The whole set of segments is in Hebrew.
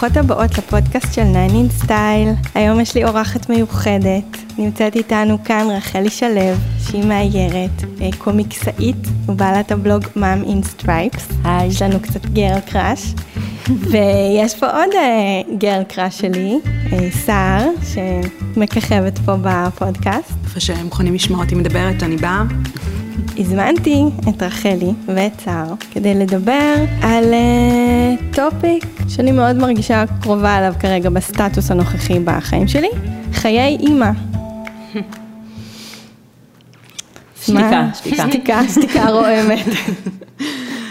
ברוכות הבאות לפודקאסט של 9 in Style. היום יש לי אורחת מיוחדת. נמצאת איתנו כאן רחלי שלו, שהיא מאיירת, אה, קומיקסאית ובעלת הבלוג מאם אין סטרייפס. היי. יש לנו קצת girl crush. ויש פה עוד girl crush שלי, אה, סער, שמככבת פה בפודקאסט. איפה שהם מוכנים לשמוע אותי מדברת, אני באה. הזמנתי את רחלי ואת סער כדי לדבר על טופיק uh, שאני מאוד מרגישה קרובה אליו כרגע בסטטוס הנוכחי בחיים שלי, חיי אימא. שתיקה, שתיקה. שתיקה, שתיקה רועמת.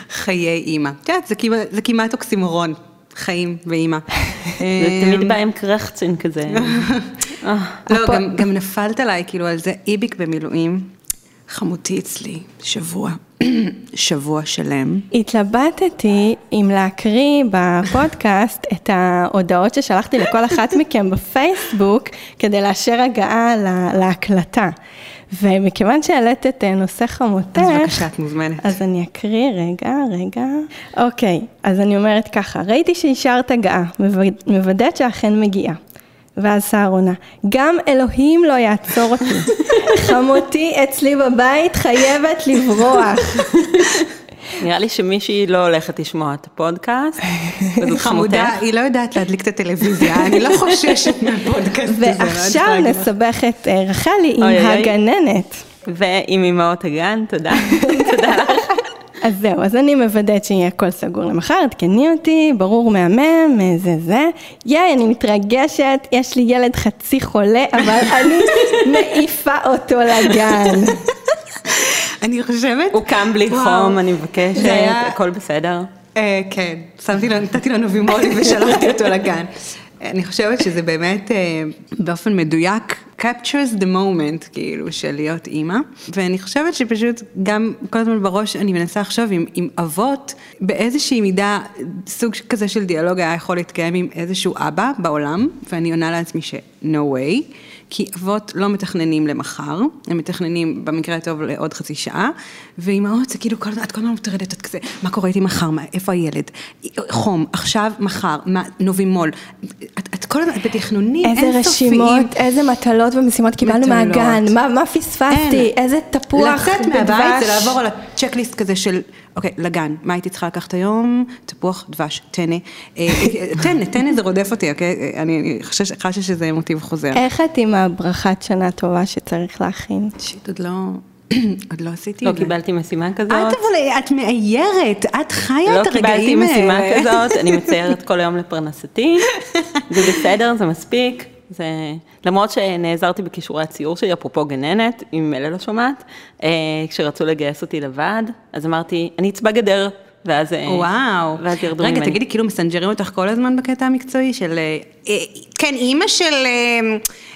חיי אימא. את יודעת, זה כמעט אוקסימורון, חיים ואימא. זה תמיד בא עם קרחצין כזה. לא, גם נפלת עליי, כאילו, על זה איביק במילואים. חמותי אצלי, שבוע, שבוע שלם. התלבטתי אם להקריא בפודקאסט את ההודעות ששלחתי לכל אחת מכם בפייסבוק, כדי לאשר הגעה להקלטה. ומכיוון שהעלית את נושא חמותך, אז בבקשה, את מוזמנת. אז אני אקריא, רגע, רגע. אוקיי, אז אני אומרת ככה, ראיתי שאישרת הגעה, מוודאת שאכן מגיעה. ואז סער עונה, גם אלוהים לא יעצור אותי. חמותי אצלי בבית חייבת לברוח. נראה לי שמישהי לא הולכת לשמוע את הפודקאסט, וזאת חמודה, היא לא יודעת להדליק את הטלוויזיה, אני לא חוששת מהפודקאסט הזה. לא ועכשיו נסבך את אה, רחלי עם הגננת. ועם אמהות הגן, תודה. תודה לך. אז זהו, אז אני מוודאת שיהיה הכל סגור למחר, עדכני אותי, ברור מהמם, זה זה. יאי, אני מתרגשת, יש לי ילד חצי חולה, אבל אני מעיפה אותו לגן. אני חושבת... הוא קם בלי חום, אני מבקשת, הכל בסדר. אה, כן, שמתי לו, נתתי לו נובימולי ושלחתי אותו לגן. אני חושבת שזה באמת אה, באופן מדויק captures the moment כאילו של להיות אימא ואני חושבת שפשוט גם כל הזמן בראש אני מנסה לחשוב עם, עם אבות באיזושהי מידה סוג כזה של דיאלוג היה יכול להתקיים עם איזשהו אבא בעולם ואני עונה לעצמי ש no way. כי אבות לא מתכננים למחר, הם מתכננים במקרה הטוב לעוד חצי שעה, ואימהות זה כאילו, כל, את כל הזמן מוטרדת, את כזה, מה קורה איתי מחר, מה, איפה הילד, חום, עכשיו, מחר, מה, נובימול, את, את כל הזמן, את בתכנונים אינסופיים. איזה רשימות, איזה מטלות ומשימות קיבלנו מהגן, מה, מה פספסתי, אין. איזה תפוח לצאת מהבית זה לעבור על הצ'קליסט כזה של, אוקיי, לגן, מה הייתי צריכה לקחת היום? תפוח, דבש, טנא, טנא, טנא זה רודף אותי, אוקיי, אני חשה שזה מוטיב חוזר. איך את עם הברכת שנה טובה שצריך להכין? שיט, עוד לא... עוד לא עשיתי לא את זה. לא קיבלתי משימה כזאת. את אבל, את מאיירת, את חיה את הרגעים לא קיבלתי משימה כזאת, אני מציירת כל היום לפרנסתי, זה בסדר, זה מספיק. זה, למרות שנעזרתי בכישורי הציור שלי, אפרופו גננת, אם מילא לא שומעת, כשרצו לגייס אותי לוועד, אז אמרתי, אני אצבע גדר, ואז, וואו. ואז ירדו רגע, ממני. רגע, תגידי, כאילו מסנג'רים אותך כל הזמן בקטע המקצועי של, כן, אימא של,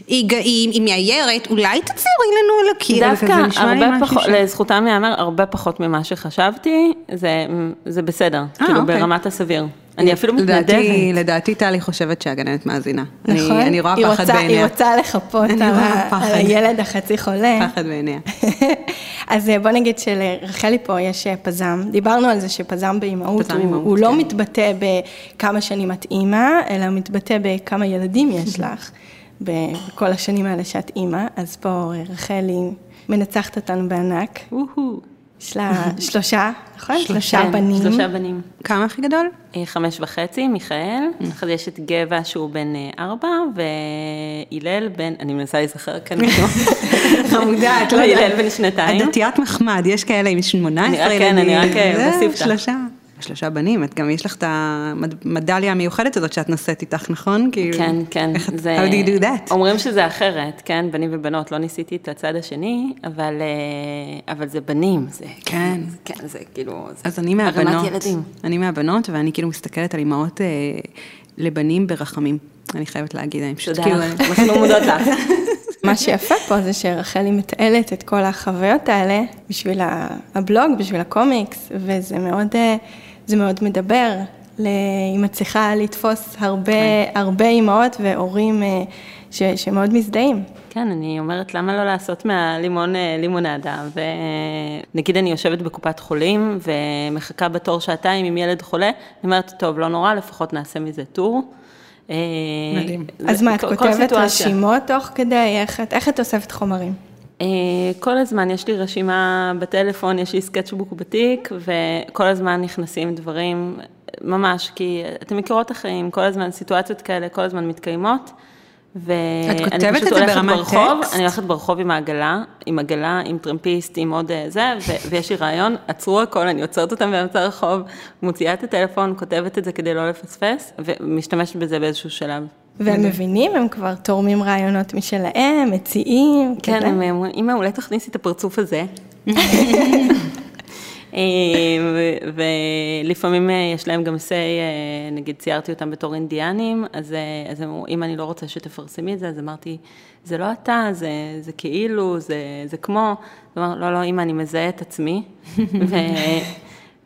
היא, היא, היא מאיירת, אולי תציירי לנו על הקיר, דווקא הרבה פחות, לזכותם ייאמר, הרבה פחות ממה שחשבתי, זה, זה בסדר, אה, כאילו אוקיי. ברמת הסביר. אני אפילו מתנדבת. לדעתי טלי חושבת שהגננת מאזינה. נכון? אני, אני רואה פחד רוצה, בעיניה. היא רוצה לחפות אני על. על הילד החצי חולה. פחד בעיניה. אז אה, בוא נגיד שלרחלי פה יש אה, פזם, דיברנו על זה שפזם באימהות, הוא, הוא לא כן. מתבטא בכמה שנים את אימא, אלא הוא מתבטא בכמה ילדים יש לך, בכל השנים האלה שאת אימא, אז פה אה, רחלי מנצחת אותנו בענק. יש לה שלושה, נכון? שלושה בנים. שלושה בנים. כמה הכי גדול? אה, חמש וחצי, מיכאל, אחרי יש את גבע שהוא בן אה, ארבע, והלל בן, אני מנסה להיזכר כאן, חמודה, את לא יודעת. בן שנתיים. הדתיית מחמד, יש כאלה עם 18 אני רק- ילדים. כן, אני רק, אה, זה בספתח. שלושה. שלושה בנים, את גם יש לך את המדליה המיוחדת הזאת שאת נושאת איתך, נכון? כאילו, כן, כן. איך זה- how do you do that? אומרים שזה אחרת, כן, בנים ובנות, לא ניסיתי את הצד השני, אבל, אה, אבל זה בנים, זה, כן. זה, כן, זה כאילו, זה אז אני מהבנות, הרמת ילדים. אני מהבנות, ואני כאילו מסתכלת על אימהות אה, לבנים ברחמים, אני חייבת להגיד, אני פשוט תודה כאילו... לך, אנחנו מודות לך. מה שיפה פה זה שרחלי מתעלת את כל החוויות האלה בשביל הבלוג, בשביל הקומיקס, וזה מאוד, אה, זה מאוד מדבר. היא מצליחה לתפוס הרבה, הרבה אימהות והורים אה, ש, שמאוד מזדהים. כן, אני אומרת, למה לא לעשות מהלימון אה, לימונדה? ונגיד אני יושבת בקופת חולים ומחכה בתור שעתיים עם ילד חולה, אני אומרת, טוב, לא נורא, לפחות נעשה מזה טור. אה, מדהים. אז מה, את כותבת. רשימות תוך כדי? איך את אוספת חומרים? אה, כל הזמן יש לי רשימה בטלפון, יש לי סקצ'בוק בתיק, וכל הזמן נכנסים דברים, ממש, כי אתם מכירות את החיים, כל הזמן סיטואציות כאלה, כל הזמן מתקיימות. ואני פשוט הולכת ברחוב, טקסט? אני הולכת ברחוב עם העגלה, עם עגלה, עם טרמפיסט, עם עוד אה, זה, ו- ויש לי רעיון, עצרו הכל, אני עוצרת אותם באמצע הרחוב, מוציאה את הטלפון, כותבת את זה כדי לא לפספס, ומשתמשת בזה באיזשהו שלב. והם מבינים, הם כבר תורמים רעיונות משלהם, מציעים, כן? הם אומרים, אמא, אולי תכניסי את הפרצוף הזה. ו- ולפעמים אה, יש להם גם say, אה, נגיד ציירתי אותם בתור אינדיאנים, אז, אה, אז הם אמרו, אם אני לא רוצה שתפרסמי את זה, אז אמרתי, זה לא אתה, זה, זה כאילו, זה, זה כמו, הוא אמר, לא, לא, אמא, אני מזהה את עצמי, ו-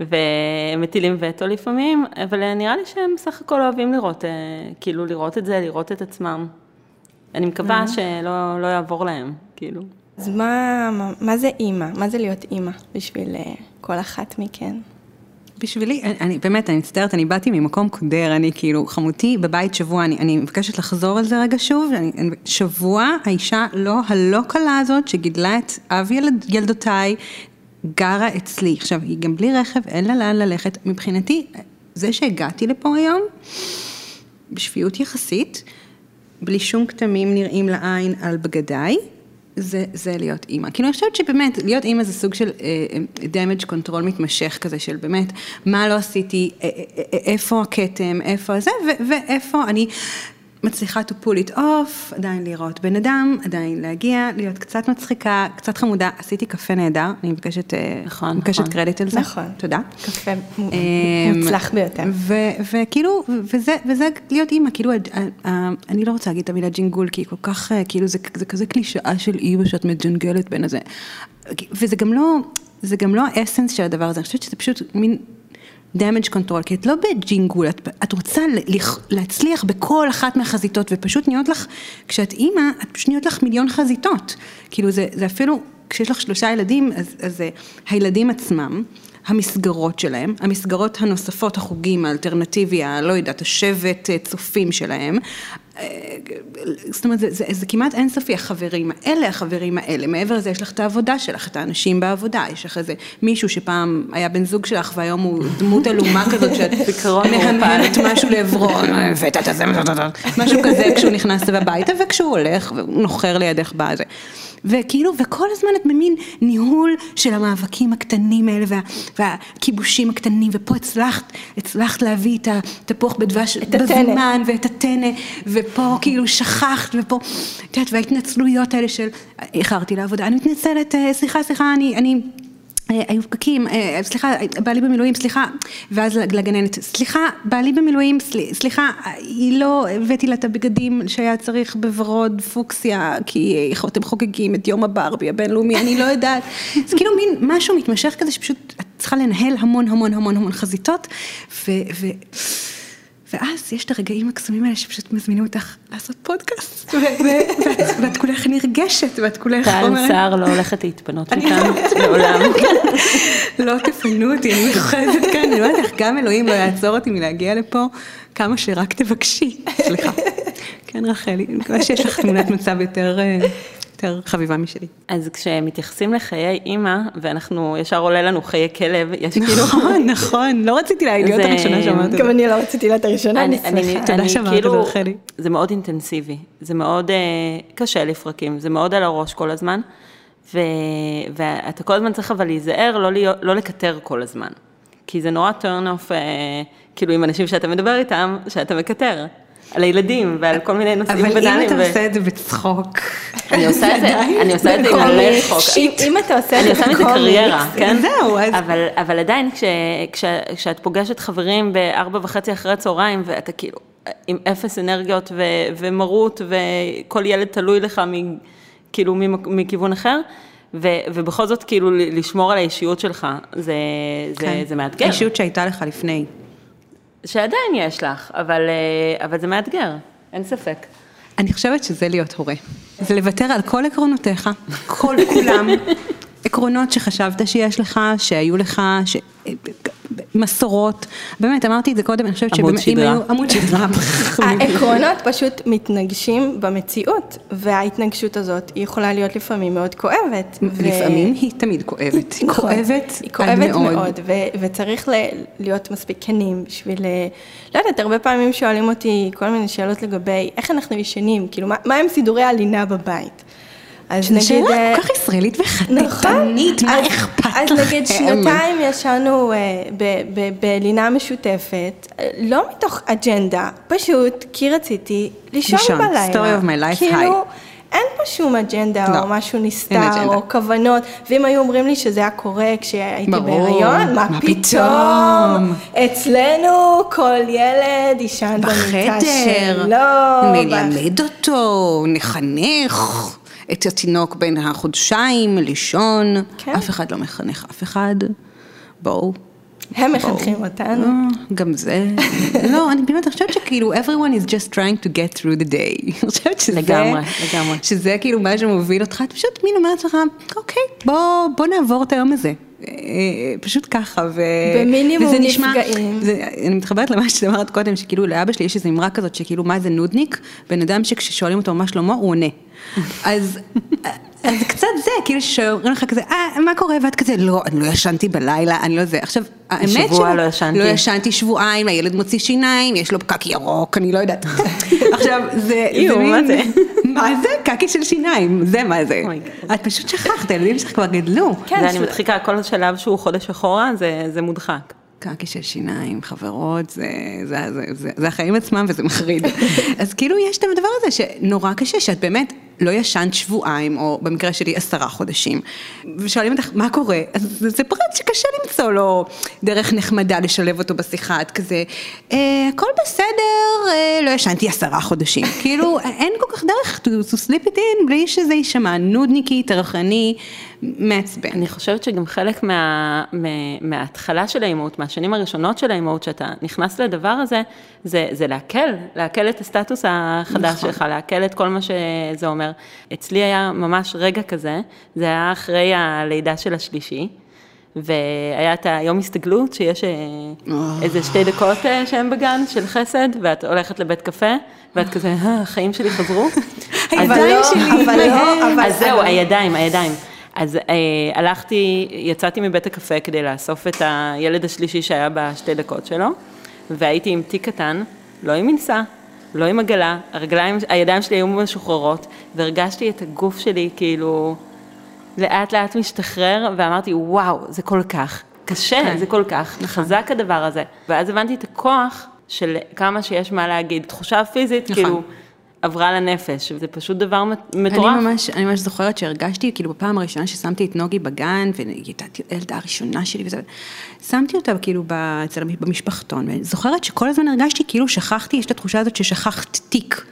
ומטילים וטו לפעמים, אבל אה, נראה לי שהם סך הכל אוהבים לראות, אה, כאילו לראות את זה, לראות את עצמם. אני מקווה שלא לא יעבור להם, כאילו. אז מה, מה, מה זה אימא? מה זה להיות אימא בשביל אה, כל אחת מכן? בשבילי, אני, אני באמת, אני מצטערת, אני באתי ממקום קודר, אני כאילו, חמותי בבית שבוע, אני, אני מבקשת לחזור על זה רגע שוב, אני, אני, שבוע, האישה לא הלא קלה הזאת, שגידלה את אב ילד, ילדותיי, גרה אצלי. עכשיו, היא גם בלי רכב, אין לה לאן ללכת. מבחינתי, זה שהגעתי לפה היום, בשפיות יחסית, בלי שום כתמים נראים לעין על בגדיי, זה, זה להיות אימא. כאילו אני חושבת שבאמת, להיות אימא זה סוג של uh, damage control מתמשך כזה, של באמת, מה לא עשיתי, איפה הכתם, איפה זה, ואיפה אני מצליחה to pull it off, עדיין לראות בן אדם, עדיין להגיע, להיות קצת מצחיקה, קצת חמודה. עשיתי קפה נהדר, אני מבקשת, אה, נכון, מבקשת נכון. קרדיט על זה. נכון. תודה. קפה אמ, מוצלח ביותר. ו- וכאילו, וזה, וזה להיות אימא, כאילו, אני לא רוצה להגיד את המילה ג'ינגול, כי היא כל כך, אה, כאילו, זה, זה כזה קלישאה של אימא שאת מג'נגלת בין הזה. וזה גם לא, זה גם לא האסנס של הדבר הזה, אני חושבת שזה פשוט מין damage control, כי את לא בג'ינגול, את, את רוצה להצליח בכל אחת מהחזיתות, ופשוט נהיות לך, כשאת אימא, את פשוט נהיות לך מיליון חזיתות. כאילו, זה, זה אפילו, כשיש לך שלושה ילדים, אז, אז אה, הילדים עצמם, המסגרות שלהם, המסגרות הנוספות, החוגים, האלטרנטיבי, הלא יודעת, השבט אה, צופים שלהם. זאת אומרת, זה, זה, זה כמעט אינסופי, החברים האלה, החברים האלה. מעבר לזה, יש לך את העבודה שלך, את האנשים בעבודה. יש לך איזה מישהו שפעם היה בן זוג שלך, והיום הוא דמות עלומה כזאת, שאת מהמהמת משהו לעברו, זה, משהו כזה כשהוא נכנס הביתה, וכשהוא הולך, והוא נוחר לידך בזה. וכאילו, וכל הזמן את במין ניהול של המאבקים הקטנים האלה, וה, והכיבושים הקטנים, ופה הצלחת, הצלחת להביא את התפוח בדבש את. בזמן, ואת הטנא, ופה כאילו שכחת, ופה, את יודעת, וההתנצלויות האלה של, איחרתי לעבודה, אני מתנצלת, אה, סליחה, סליחה, אני, אני, היו פקקים, אה, סליחה, בעלי במילואים, סליחה, ואז לגננת, סליחה, בעלי במילואים, סל- סליחה, היא לא, הבאתי לה את הבגדים שהיה צריך בוורוד פוקסיה, כי אה, אתם חוגגים את יום הברבי הבינלאומי, אני לא יודעת, זה כאילו מין משהו מתמשך כזה שפשוט את צריכה לנהל המון המון המון המון חזיתות, ו... ו ואז יש את הרגעים הקסומים האלה שפשוט מזמינים אותך לעשות פודקאסט, ואת- כולך נרגשת, ואת כולך טל אומרת, סער לא הולכת להתפנות מכאן לא- לעולם. לא תפנו אותי, אני מיוחדת כאן, אני לא יודעת איך גם אלוהים לא יעצור אותי מלהגיע לפה, כמה שרק תבקשי. סליחה. כן, רחלי, אני מקווה שיש לך תמונת מצב יותר אה, יותר חביבה משלי. אז כשמתייחסים לחיי אימא, ואנחנו, ישר עולה לנו חיי כלב, יש כאילו... נכון, נכון, לא רציתי להיות זה- הראשונה שאמרת את גם זה. אני לא רציתי להיות הראשונה, אני אני, שמחה. תודה אני שאמרת את כאילו, זה, רחלי. זה מאוד אינטנסיבי, זה מאוד אה, קשה לפרקים, זה מאוד על הראש כל הזמן, ו, ואתה כל הזמן צריך אבל להיזהר, לא, להיות, לא לקטר כל הזמן, כי זה נורא turn off, אה, כאילו עם אנשים שאתה מדבר איתם, שאתה מקטר, על הילדים ועל כל מיני נושאים אבל אם. אתה עושה את זה בצחוק, אני עושה את זה, אני עושה את זה עם. מלא צחוק. אם- אתה עושה אני את זה עושה מזה בקומיקס, קריירה, כן? זהו, אז- אבל, אבל עדיין כש, כש, כשאת פוגשת חברים בארבע וחצי אחרי הצהריים, ואתה כאילו עם אפס אנרגיות ו, ומרות, וכל ילד תלוי לך מ, כאילו מכיוון אחר, ו, ובכל זאת כאילו לשמור על האישיות שלך, זה, זה, כן. זה מאתגר. האישיות שהייתה לך לפני. שעדיין יש לך, אבל, אה, אבל זה מאתגר, אין ספק. אני חושבת שזה להיות הורה. זה לוותר על כל עקרונותיך, כל כולם. עקרונות שחשבת שיש לך, שהיו לך, ש... מסורות, באמת אמרתי את זה קודם, אני חושבת שבאמת, אם. היו, עמוד שדרה, העקרונות פשוט מתנגשים במציאות, וההתנגשות הזאת היא יכולה להיות לפעמים מאוד כואבת. לפעמים היא תמיד כואבת, היא נכון. כואבת היא עד כואבת מאוד. מאוד, וצריך להיות מספיק כנים בשביל, אה, לא יודעת, הרבה פעמים שואלים אותי כל מיני שאלות לגבי איך אנחנו ישנים, כאילו, מה, מה הם סידורי הלינה בבית? אז זו שאלה אה, כל כך ישראלית נכון, וחטטנית, מה אז- אכפת אז לכם? נגיד שנתיים ישנו אה, בלינה משותפת, אה, לא מתוך אג'נדה, פשוט כי רציתי לישון לישון, בלילה. story of my life, כאילו, אין פה שום אג'נדה לא, או משהו אין נסתר. או כוונות, ואם היו אומרים לי שזה היה קורה כשהייתי בהיריון, מה מה פתאום? אצלנו כל ילד יישן במיטה בחדר, שלו. נלמד אותו, נחנך את התינוק בן החודשיים לישון, כן. אף אחד לא מחנך אף אחד, בואו. הם מחנכים אותנו. אה, גם זה, לא, אני באמת חושבת שכאילו everyone is just trying to get through the day. אני חושבת שזה, לגמרי, לגמרי. שזה כאילו מה שמוביל אותך, אתה פשוט מין אומר לעצמך, אוקיי, בוא, נעבור את היום הזה. אה, פשוט ככה, ו... במינימום נשמע, נפגעים. זה, אני מתחברת למה שאת אמרת קודם, שכאילו לאבא שלי יש איזו אמרה כזאת, שכאילו מה זה נודניק, בן אדם שכששואלים אותו מה שלמה, הוא עונה. אז, אז זה קצת זה, כאילו שאומרים לך כזה, אה, מה קורה? ואת כזה, לא, אני לא ישנתי בלילה, אני לא זה. עכשיו, האמת שבוע לא ישנתי. לא ישנתי שבועיים, הילד מוציא שיניים, יש לו פקק ירוק, אני לא יודעת. עכשיו, זה... מין- מה זה? מה זה? קקי של שיניים, זה מה זה. Oh את פשוט שכחת, הילדים שלך כבר גדלו. כן, זה אני מדחיקה, כל שלב שהוא חודש אחורה, זה, זה מודחק. קקי של שיניים, חברות, זה, זה, זה, זה, זה החיים עצמם וזה מחריד. אז כאילו יש את הדבר הזה שנורא קשה, שאת באמת לא ישנת שבועיים, או במקרה שלי עשרה חודשים, ושואלים אותך מה קורה, אז זה, פרט שקשה למצוא לו דרך נחמדה לשלב אותו בשיחה, את כזה, אה, הכל בסדר, אה, לא ישנתי עשרה חודשים. כאילו, אין כל כך דרך to, to sleep it in בלי שזה יישמע נודניקי, טרחני, מעצבן. אני חושבת שגם חלק מה, מה, מההתחלה של האימהות, מהשנים הראשונות של האימהות, שאתה נכנס לדבר הזה, זה, זה להקל, להקל את הסטטוס החדש נכון. שלך, להקל את כל מה שזה אומר. אצלי היה ממש רגע כזה, זה היה אחרי הלידה של השלישי. והיה את היום הסתגלות, שיש אה, איזה שתי דקות אה, שהם בגן של חסד, ואת הולכת לבית קפה, ואת כזה, אה, החיים שלי חזרו. אז- הידיים שלי, אבל לא, אבל... אז זהו, הידיים, הידיים. אז אה, הלכתי, יצאתי מבית הקפה כדי לאסוף את הילד השלישי שהיה בשתי דקות שלו, והייתי עם תיק קטן, לא עם מנסה, לא עם עגלה, הרגליים, הידיים שלי היו משוחררות, והרגשתי את הגוף שלי כאילו לאט לאט משתחרר, ואמרתי, וואו, זה כל כך קשה, כן. זה כל כך חזק הדבר הזה. ואז הבנתי את הכוח של כמה שיש מה להגיד, תחושה פיזית, נכון. כאילו, עברה לנפש, זה פשוט דבר מטורף. אני ממש, אני ממש זוכרת שהרגשתי, כאילו בפעם הראשונה ששמתי את נוגי בגן, והיא הייתה הילדה הראשונה שלי וזה, שמתי אותה כאילו אצל במשפחתון, ואני זוכרת שכל הזמן הרגשתי כאילו שכחתי, יש את התחושה הזאת ששכחת תיק.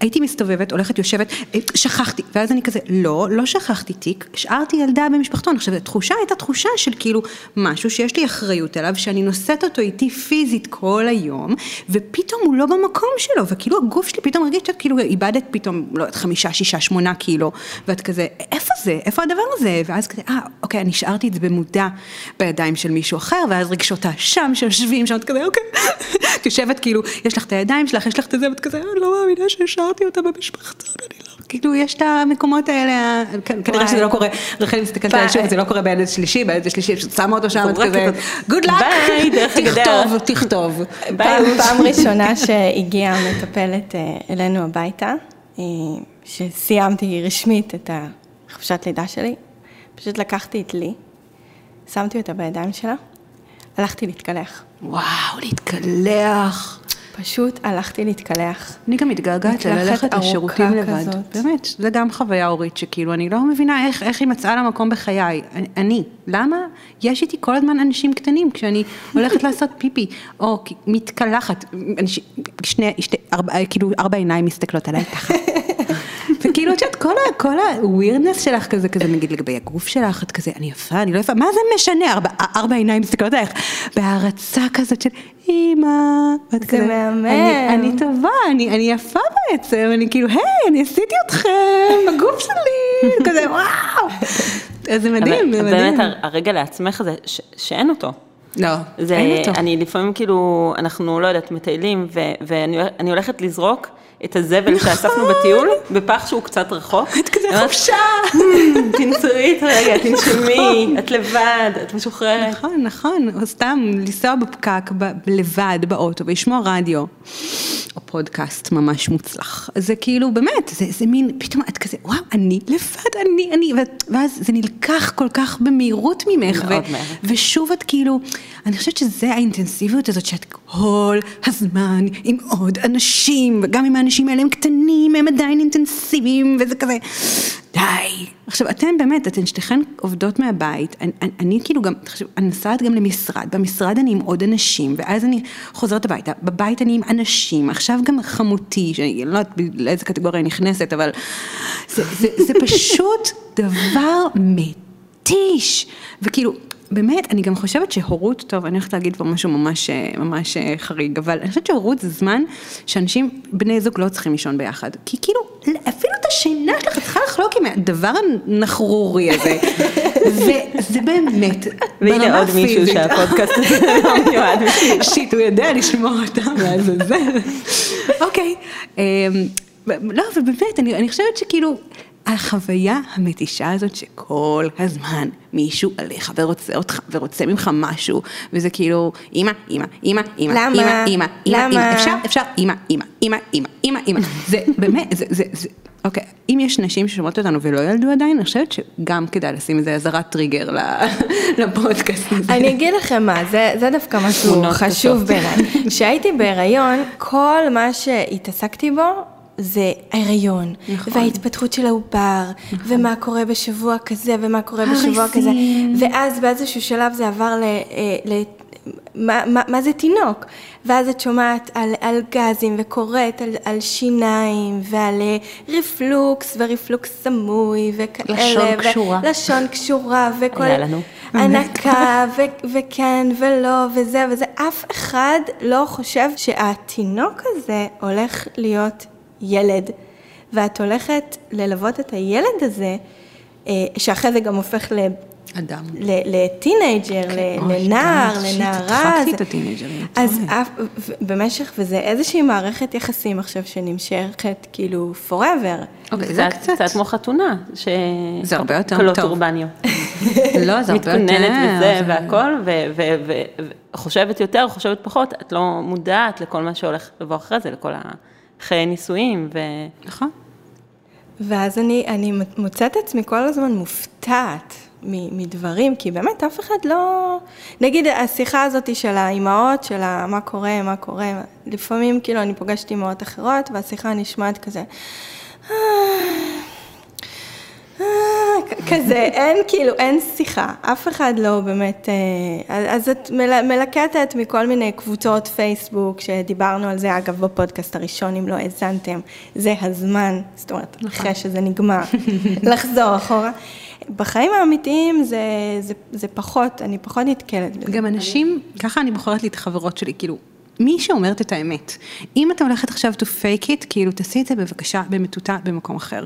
הייתי מסתובבת, הולכת, יושבת, אה, שכחתי, ואז אני כזה, לא, לא שכחתי תיק, השארתי ילדה במשפחתון. עכשיו, התחושה הייתה תחושה של כאילו משהו שיש לי אחריות עליו, שאני נושאת אותו איתי פיזית כל היום, ופתאום הוא לא במקום שלו, וכאילו הגוף שלי פתאום הרגיש כאילו איבדת פתאום, לא יודעת, חמישה, שישה, שמונה קילו, ואת כזה, איפה זה? איפה הדבר הזה? ואז כזה, אה, אוקיי, אני השארתי את זה במודע בידיים של מישהו אחר, ואז רגשות האשם שיושבים שם, את כזה, אוקיי, את יושבת כאילו, יש לך את הידיים שלך, יש לך את זה, ואת כזה, אני לא מאמינה שהשארתי אותה במשפחתון, אני לא... כאילו, יש את המקומות האלה, כ- כנראה שזה לא קורה, רחל מסתכלת עליי שוב, זה לא קורה בילד שלישי, בילד השלישי, שמה אותו שם, את כזה, דרך הגדר." תכתוב, תכתוב. פעם, ראשונה שהגיעה מטפלת אה, אלינו הביתה, אה, שסיימתי רשמית את החופשת לידה שלי, פשוט לקחתי את לי, שמתי אותה בידיים שלה, הלכתי להתקלח. וואו, להתקלח. פשוט הלכתי להתקלח. אני גם מתגעגעת ללכת לשירותים לבד. כזאת. באמת, זה גם חוויה הורית שכאילו, אני לא מבינה איך, איך היא מצאה לה מקום בחיי. אני, אני, למה יש איתי כל הזמן אנשים קטנים כשאני הולכת לעשות פיפי, או מתקלחת, אנשים, שני, שתי, ארבע, כאילו ארבע עיניים מסתכלות עליי ככה. כל ה- כל ה-weirdness שלך כזה, כזה נגיד לגבי הגוף שלך, את כזה, אני יפה, אני לא יפה, מה זה משנה, ארבע, ארבע עיניים מסתכלות עליך, בהערצה כזאת של אימא, ואת זה כזה, מהמם. אני, אני טובה, אני, אני יפה בעצם, אני כאילו, היי, אני עשיתי אתכם, הגוף שלי, כזה, וואו. אז זה מדהים, זה מדהים. באמת הר- הרגע לעצמך זה ש- שאין אותו. לא, זה, אין אותו. אני לפעמים כאילו, אנחנו לא יודעת, מטיילים, ו- ואני אני הולכת לזרוק את הזבל שאספנו בטיול, בפח שהוא קצת רחוק. את כזה חופשה. תנצרי את הרגע, תנשמי, את לבד, את משוחררת. נכון, נכון, או סתם לנסוע בפקק לבד באוטו ולשמוע רדיו, או פודקאסט ממש מוצלח. זה כאילו, באמת, זה, זה מין, פתאום את כזה, וואו, אני לבד, אני, אני, ואז זה נלקח כל כך במהירות ממך. מאוד ו- מהר. ושוב את כאילו, אני חושבת שזה האינטנסיביות הזאת שאת כל הזמן עם עוד אנשים, וגם אם האנשים האלה הם קטנים, הם עדיין אינטנסיביים, וזה כזה, די. עכשיו, אתן באמת, אתן שתיכן עובדות מהבית, אני, אני, אני כאילו גם, תחשב, אני נוסעת גם למשרד, במשרד אני עם עוד אנשים, ואז אני חוזרת הביתה, בבית אני עם אנשים, עכשיו גם חמותי, שאני לא יודעת לאיזה קטגוריה נכנסת, אבל זה, זה, זה פשוט דבר מתיש, וכאילו, באמת, אני גם חושבת שהורות, טוב, אני הולכת להגיד פה משהו ממש, ממש אה, חריג, אבל אני חושבת שהורות זה זמן שאנשים, בני זוג לא צריכים לישון ביחד. כי כאילו, אפילו את השינה שלך את צריכה לחלוק עם הדבר הנחרורי הזה. וזה באמת, והנה עוד מישהו. שהפודקאסט הזה לא מיועד בשבילו. שיט, הוא יודע לשמור אותם לעזאזל. אוקיי. אמ, לא, אבל באמת, אני חושבת שכאילו, החוויה המתישה הזאת שכל הזמן מישהו עליך ורוצה אותך ורוצה ממך משהו, וזה כאילו, אמא, למה? אמא, אמא, אמא, למה? אמא, אפשר, אפשר, אמא, אמא, אמא, אמא, אמא, אמא. זה באמת, זה, זה, זה, אוקיי, אם יש נשים ששומעות אותנו ולא ילדו עדיין, אני חושבת שגם כדאי לשים איזה אזהרת טריגר לפודקאסט הזה. אני אגיד לכם מה, זה, זה דווקא משהו חשוב. בעיניי. כשהייתי בהיריון, כל מה שהתעסקתי בו זה ההיריון, נכון. וההתפתחות של העובר, ומה קורה בשבוע כזה, ומה קורה בשבוע כזה, הריסים. ואז באיזשהו שלב זה עבר ל... אה, ל מה, מה, מה זה תינוק? ואז את שומעת על, על גזים וקוראת על, על שיניים ועל אה, רפלוקס ורפלוקס סמוי וכאלה. לשון ו- קשורה. לשון קשורה וכל... היה לנו. הנקה ו- וכן ולא וזה וזה, אף אחד לא חושב שהתינוק הזה הולך להיות ילד, ואת הולכת ללוות את הילד הזה, אה, שאחרי זה גם הופך ל... אדם. ל- לטינג'ר, ל- אוי, לנער, שיט, לנערה. הדחקתי זה- את הטינג'רים, אז. אף- במשך, וזה איזושהי מערכת יחסים עכשיו שנמשכת כאילו forever. אוקיי, זה זה קצת, קצת כמו חתונה, ש... זה הרבה יותר קלות טוב. אורבניות. לא, זה הרבה יותר. מתכוננת וזה והכל, וחושבת יותר, חושבת פחות, את לא מודעת לכל מה שהולך לבוא אחרי זה, לכל החיי נישואים, ו... נכון. ואז אני, אני מוצאת עצמי כל הזמן מופתעת מדברים, כי באמת אף אחד לא... נגיד השיחה הזאת של האימהות, של מה קורה, מה קורה, לפעמים כאילו אני פוגשת אימהות אחרות, והשיחה נשמעת כזה... כזה, אין כאילו, אין שיחה, אף אחד לא באמת, אה, אז את מל- מלקטת מכל מיני קבוצות פייסבוק, שדיברנו על זה אגב בפודקאסט הראשון, אם לא האזנתם, זה הזמן, זאת אומרת, אחרי שזה נגמר, לחזור אחורה. בחיים האמיתיים זה, זה, זה פחות, אני פחות נתקלת בזה. גם אנשים, ככה אני בוחרת לי את החברות שלי, כאילו, מי שאומרת את האמת. אם אתה הולכת עכשיו to fake it, כאילו, תעשי את זה בבקשה במטותא במקום אחר.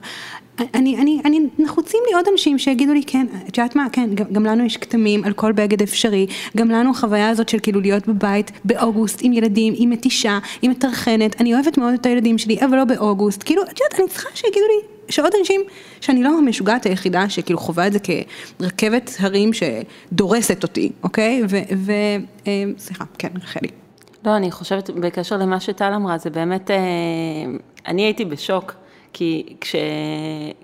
אני, אני, אני, נחוצים לי עוד אנשים שיגידו לי, כן, את יודעת מה, כן, גם, גם לנו יש כתמים על כל בגד אפשרי, גם לנו החוויה הזאת של כאילו להיות בבית באוגוסט עם ילדים, עם מתישה, עם מטרחנת, אני אוהבת מאוד את הילדים שלי, אבל לא באוגוסט, כאילו, את יודעת, אני צריכה שיגידו לי, שעוד אנשים, שאני לא המשוגעת היחידה שכאילו חווה את זה כרכבת הרים שדורסת אותי, אוקיי? ו... ו אה, סליחה, כן, רחלי. לא, אני חושבת, בקשר למה שטל אמרה, זה באמת, אה, אני הייתי בשוק, כי כש,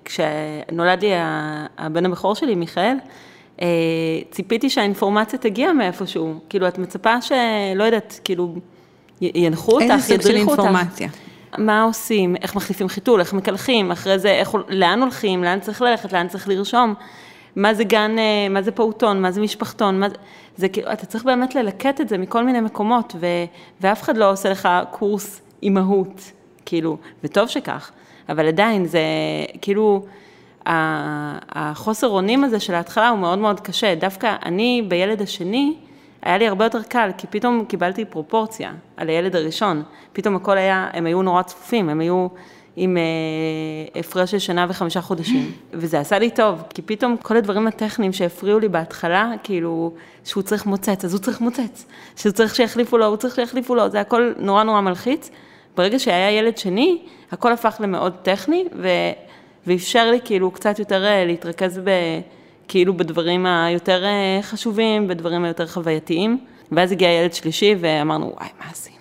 כשנולד לי הבן הבכור שלי, מיכאל, אה, ציפיתי שהאינפורמציה תגיע מאיפשהו, כאילו, את מצפה שלא יודעת, כאילו, ינחו אותך, איזה סוג של ידריכו אותך. אינפורמציה? מה עושים, איך מחליפים חיתול, איך מקלחים, אחרי זה, איך, לאן הולכים, לאן צריך ללכת, לאן צריך לרשום, מה זה גן, אה, מה זה פעוטון, מה זה משפחתון, מה זה, זה כאילו, אתה צריך באמת ללקט את זה מכל מיני מקומות, ו, ואף אחד לא עושה לך קורס אימהות, כאילו, וטוב שכך, אבל עדיין זה כאילו, החוסר אונים הזה של ההתחלה הוא מאוד מאוד קשה. דווקא אני בילד השני, היה לי הרבה יותר קל, כי פתאום קיבלתי פרופורציה על הילד הראשון. פתאום הכל היה, הם היו נורא צפופים, הם היו עם אה, הפרש של שנה וחמישה חודשים. וזה עשה לי טוב, כי פתאום כל הדברים הטכניים שהפריעו לי בהתחלה, כאילו, שהוא צריך מוצץ, אז הוא צריך מוצץ. שהוא צריך שיחליפו לו, הוא צריך שיחליפו לו, זה הכל נורא נורא מלחיץ. ברגע שהיה ילד שני, הכל הפך למאוד טכני, ו... ואפשר לי כאילו קצת יותר אה, להתרכז ב... כאילו בדברים היותר אה, חשובים, בדברים היותר חווייתיים. ואז הגיע ילד שלישי ואמרנו, וואי, מה עשינו?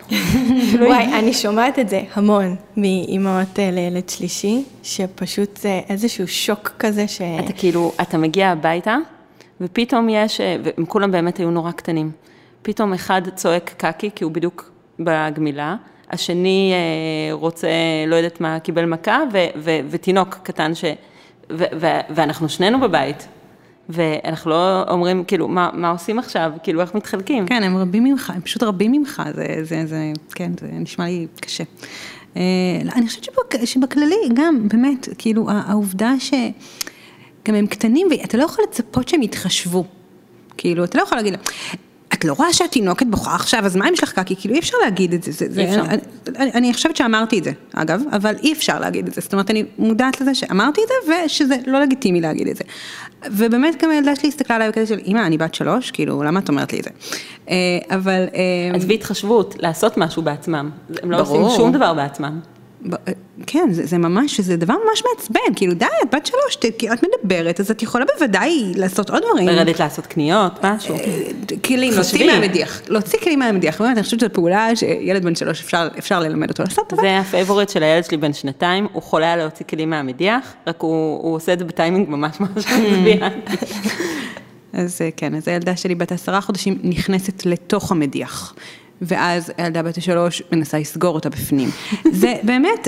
וואי, אני שומעת את זה המון מאימהות אה, לילד שלישי, שפשוט זה איזשהו שוק כזה ש... אתה כאילו, אתה מגיע הביתה, ופתאום יש, והם כולם באמת היו נורא קטנים. פתאום אחד צועק קקי, כי הוא בדיוק בגמילה, השני רוצה, לא יודעת מה, קיבל מכה, ו- ו- ותינוק קטן ש... ו- ו- ואנחנו שנינו בבית, ואנחנו לא אומרים, כאילו, מה, מה עושים עכשיו? כאילו, איך מתחלקים? כן, הם רבים ממך, הם פשוט רבים ממך, זה, זה, זה, כן, זה נשמע לי קשה. אה, אני חושבת שבק, שבכללי, גם, באמת, כאילו, העובדה שגם הם קטנים, ואתה לא יכול לצפות שהם יתחשבו. כאילו, אתה לא יכול להגיד, את לא רואה שהתינוקת בוכה עכשיו, אז מה אם יש לך קקי? כאילו אי אפשר להגיד את זה. זה אפשר. אני, אני, אני חושבת שאמרתי את זה, אגב, אבל אי אפשר להגיד את זה. זאת אומרת, אני מודעת לזה שאמרתי את זה, ושזה לא לגיטימי להגיד את זה. ובאמת גם הילדה שלי הסתכלה עליי בקטע של, אמא, אני בת שלוש, כאילו, למה את אומרת לי את זה? אה, אבל... אה, עזבי התחשבות, לעשות משהו בעצמם. הם לא ברור. עושים שום דבר בעצמם. כן, זה, זה ממש, זה דבר ממש מעצבן, כאילו די, את בת שלוש, את מדברת, אז את יכולה בוודאי לעשות עוד דברים. לרדת לעשות קניות, משהו. אה, כלים, להוציא מהמדיח, להוציא כלים מהמדיח, באמת, אני חושבת שזו פעולה שילד בן שלוש אפשר, אפשר ללמד אותו לעשות. זה ה favorite של הילד שלי בן שנתיים, הוא חולה על להוציא כלים מהמדיח, רק הוא, הוא עושה את זה בטיימינג ממש ממש מצביע. אז כן, אז הילדה שלי בת עשרה חודשים נכנסת לתוך המדיח. ואז הילדה בת השלוש מנסה לסגור אותה בפנים. זה באמת,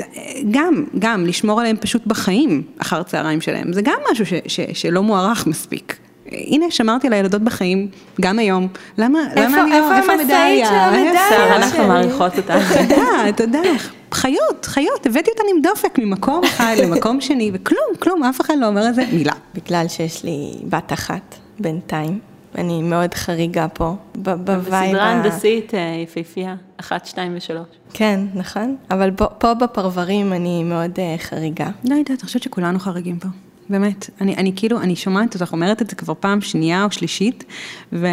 גם, גם לשמור עליהם פשוט בחיים אחר צהריים שלהם, זה גם משהו ש, ש, שלא מוערך מספיק. הנה, שמרתי על הילדות בחיים, גם היום. למה, איפה, למה אני לא, איפה המשאית של המדליה? אנחנו מעריכות אותה. תודה, תודה. חיות, חיות, הבאתי אותן עם דופק ממקום אחד למקום שני, וכלום, כלום, אף אחד לא אומר על זה מילה. בגלל שיש לי בת אחת בינתיים. אני מאוד חריגה פה, ב vibe. בסדרה הנדסית אה, יפהפייה, אחת, שתיים ושלוש. כן, נכון, אבל פה, פה בפרברים אני מאוד uh, חריגה. לא יודעת, אני חושבת שכולנו חריגים פה. באמת, אני, אני כאילו, אני שומעת אותך אומרת את זה כבר פעם שנייה או שלישית, ו...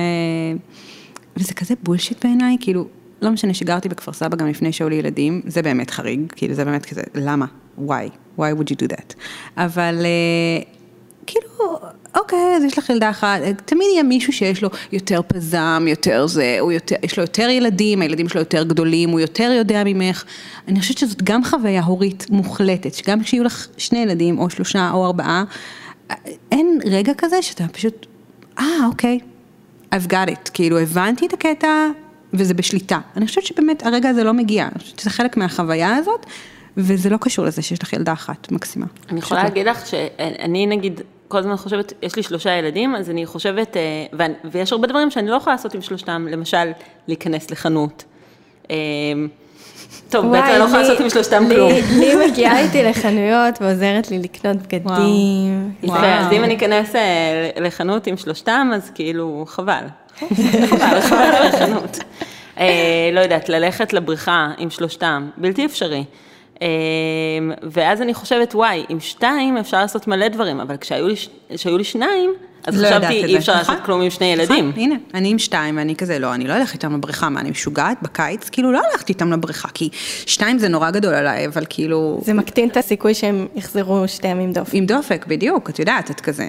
וזה כזה bullshit בעיניי, כאילו, לא משנה שגרתי בכפר סבא גם לפני שהיו לי ילדים, זה באמת חריג, כאילו זה באמת כזה, למה? why? why would you do that? אבל uh, כאילו, אוקיי, אז יש לך ילדה אחת, תמיד יהיה מישהו שיש לו יותר פזם, יותר זה, הוא יותר, יש לו יותר ילדים, הילדים שלו יותר גדולים, הוא יותר יודע ממך. אני חושבת שזאת גם חוויה הורית מוחלטת, שגם כשיהיו לך שני ילדים, או שלושה, או ארבעה, אין רגע כזה שאתה פשוט, אה, אוקיי, I've got it, כאילו הבנתי את הקטע, וזה בשליטה. אני חושבת שבאמת הרגע הזה לא מגיע, אני חושבת שזה חלק מהחוויה הזאת. וזה לא קשור לזה שיש לך ילדה אחת מקסימה. אני יכולה להגיד לך שאני נגיד כל הזמן חושבת, יש לי שלושה ילדים, אז אני חושבת, אה, ויש הרבה דברים שאני לא יכולה לעשות עם שלושתם, למשל, להיכנס לחנות. אה, טוב, בעצם אני לא יכולה לעשות עם שלושתם כלום. לי מגיעה איתי לחנויות ועוזרת לי לקנות בגדים. אז אם אני אכנס אה, לחנות עם שלושתם, אז כאילו, חבל. חבל, חבל על החנות. לא יודעת, ללכת לבריכה עם שלושתם, בלתי אפשרי. אמ, ואז אני חושבת, וואי, עם שתיים אפשר לעשות מלא דברים, אבל כשהיו לי, כשהיו לי שניים, אז לא חשבתי, אי אפשר לעשות כלום עם שני ילדים. הנה, אני עם שתיים, ואני כזה, לא, אני לא אלך איתם לבריכה, מה, אני משוגעת בקיץ? כאילו, לא הלכתי איתם לבריכה, כי שתיים זה נורא גדול עליי, אבל כאילו... זה מקטין את הסיכוי שהם יחזרו שתיהם עם דופק. עם דופק, בדיוק, את יודעת, את כזה...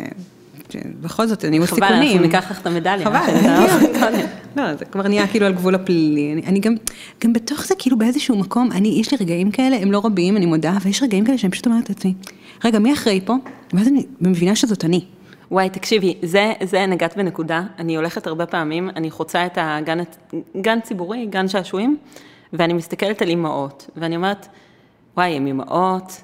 בכל זאת, אני סיכונים. חבל, אנחנו ניקח לך את המדליה. חבל. לא, זה כבר נהיה כאילו על גבול הפלילי. אני, אני גם, גם בתוך זה, כאילו באיזשהו מקום, אני, יש לי רגעים כאלה, הם לא רבים, אני מודה, אבל יש רגעים כאלה שאני פשוט אומרת לעצמי, רגע, מי אחראי פה? ואז אני מבינה שזאת אני. וואי, תקשיבי, זה, זה נגעת בנקודה, אני הולכת הרבה פעמים, אני חוצה את הגן גן ציבורי, גן שעשועים, ואני מסתכלת על אימהות, ואני אומרת, וואי, הן אימהות,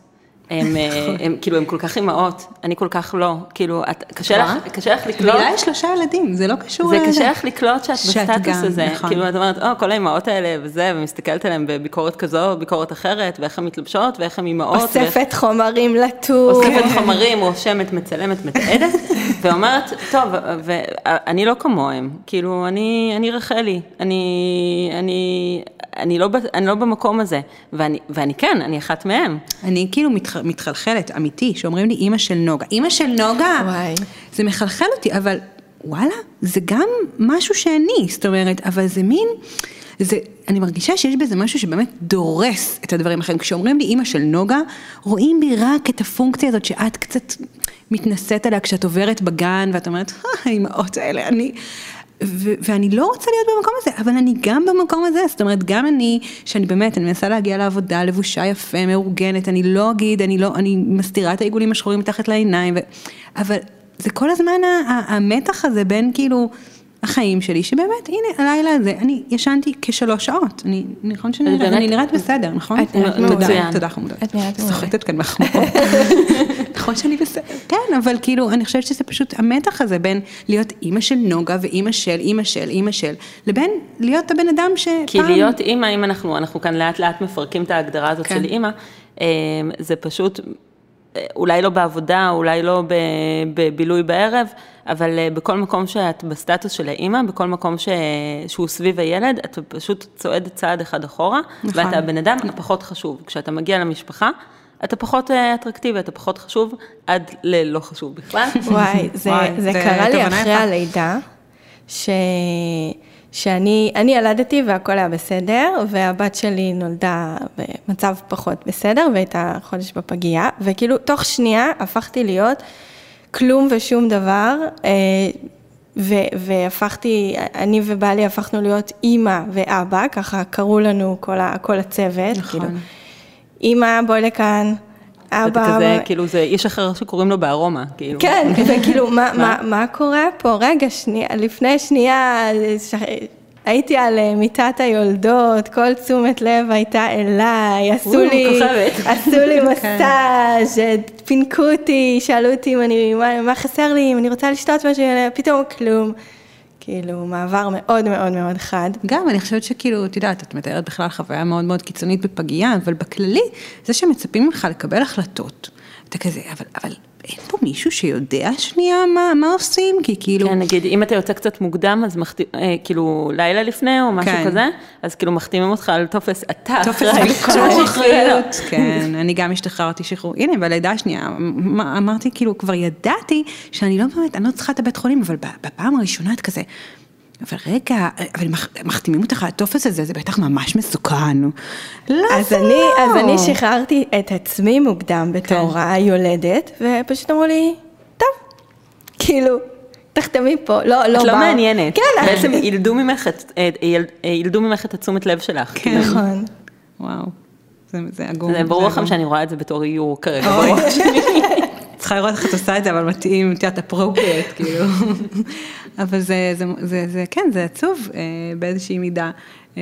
הם, אה, הם כאילו, הם כל כך אימהות, אני כל כך לא, כאילו, את, קשה לך, קשה לך לקלוט, לי יש שלושה ילדים, זה לא קשור זה לזה. קשה לך לקלוט שאת בסטטוס גם, הזה, נכון. כאילו, את אומרת, או, כל האימהות האלה וזה, ומסתכלת עליהם בביקורת כזו, ביקורת אחרת, ואיך הן מתלבשות, ואיך הן אימהות, ואיך- אוספת חומרים לטור. אוספת חומרים, רושמת, מצלמת, מתעדת, ואומרת, טוב, ואני לא כמוהם, כאילו, אני, אני רחלי, אני, אני, אני, לא, אני לא במקום הזה, ואני, ואני כן, אני אחת מהם. אני כאילו מתח... מתחלחלת, אמיתי, שאומרים לי אימא של נוגה. אימא של נוגה! וואי. זה מחלחל אותי, אבל וואלה, זה גם משהו שאני, זאת אומרת, אבל זה מין, זה, אני מרגישה שיש בזה משהו שבאמת דורס את הדברים האחרים. כשאומרים לי אימא של נוגה, רואים בי רק את הפונקציה הזאת שאת קצת מתנשאת עליה כשאת עוברת בגן, ואת אומרת, "אה, האימהות האלה, אני... ואני לא רוצה להיות במקום הזה, אבל אני גם במקום הזה, זאת אומרת, גם אני, שאני באמת, אני מנסה להגיע לעבודה לבושה יפה, מאורגנת, אני לא אגיד, אני לא, אני מסתירה את העיגולים השחורים מתחת לעיניים, ו... אבל זה כל הזמן המתח הזה בין כאילו החיים שלי, שבאמת, הנה, הלילה הזה, אני ישנתי כשלוש שעות, אני, נכון שאני נראית בסדר, נכון? את נראית תודה. תודה חמודה. את נראית מעולה. סוחטת כאן מחמאות. נכון שאני בסדר, כן, אבל כאילו, אני חושבת שזה פשוט המתח הזה בין להיות אימא של נוגה ואימא של, אימא של, אימא של, לבין להיות הבן אדם שפעם... כי להיות אימא, אם אנחנו, אנחנו כאן לאט לאט מפרקים את ההגדרה הזאת כן. של אימא, אה, זה פשוט, אולי לא בעבודה, אולי לא בבילוי בערב, אבל אה, בכל מקום שאת בסטטוס של האימא, בכל מקום ש... שהוא סביב הילד, את פשוט צועדת צעד אחד אחורה, נכון. ואתה הבן אדם הפחות חשוב. כשאתה מגיע למשפחה, אתה פחות אה, אטרקטיבי, אתה פחות חשוב, עד ללא חשוב בכלל. וואי, זה, וואי, זה זה קרה לי אחרי יפה. הלידה, ש... שאני אני ילדתי והכל היה בסדר, והבת שלי נולדה במצב פחות בסדר, והייתה חודש בפגייה, וכאילו תוך שנייה הפכתי להיות כלום ושום דבר, אה, ו, והפכתי, אני ובעלי הפכנו להיות אימא ואבא, ככה קראו לנו כל, ה, כל הצוות, נכון. כאילו, אימא בואי לכאן, אבא, כזה, כאילו, זה איש אחר שקוראים לו בארומה, כאילו. כן, וכאילו, מה, מה, מה קורה פה? רגע, שנייה, לפני שנייה, ש... הייתי על אה, מיטת היולדות, כל תשומת לב הייתה אליי, עשו לי. עשו לי מסאז', פינקו אותי, שאלו אותי אם אני, מה, מה חסר לי, אם אני רוצה לשתות משהו, פתאום כלום. כאילו, מעבר מאוד מאוד מאוד חד. גם, אני חושבת שכאילו, את יודעת, את מתארת בכלל חוויה מאוד מאוד קיצונית בפגייה, אבל בכללי, זה שמצפים ממך לקבל החלטות, אתה כזה, אבל, אבל אין פה מישהו שיודע שנייה מה, מה עושים? כי כאילו... כן, נגיד, אם אתה יוצא קצת מוקדם, אז מחתים, אה, כאילו, לילה לפני או משהו כן. כזה, אז כאילו מחתימים אותך על טופס, אתה אחראי לכל מה לו. כן, אני גם השתחררתי שחרור, הנה, בלידה השנייה, אמ- אמרתי, כאילו, כבר ידעתי שאני לא באמת, אני לא צריכה את הבית חולים, אבל בפעם הראשונה את כזה, אבל רגע, אבל מח- מחתימים אותך על הטופס הזה, זה בטח ממש מסוכן. לא, אז זה אני, לא. אז אני שחררתי את עצמי מוקדם בתור היולדת, ופשוט אמרו לי, טוב, כאילו, תחתמי פה, לא, לא את לא בא. מעניינת. כן, בעצם ילדו ממך את- יל- ילדו ממך את התשומת לב שלך. כן. נכון. וואו, זה- זה עגום. זה ברור לכם. שאני רואה את זה בתור איור כרגע צריכה לראות איך את עושה את זה, אבל מתאים, את יודעת, אפרופריאט, כאילו. אבל זה, זה, זה, זה, כן, זה עצוב אה, באיזושהי מידה. אה,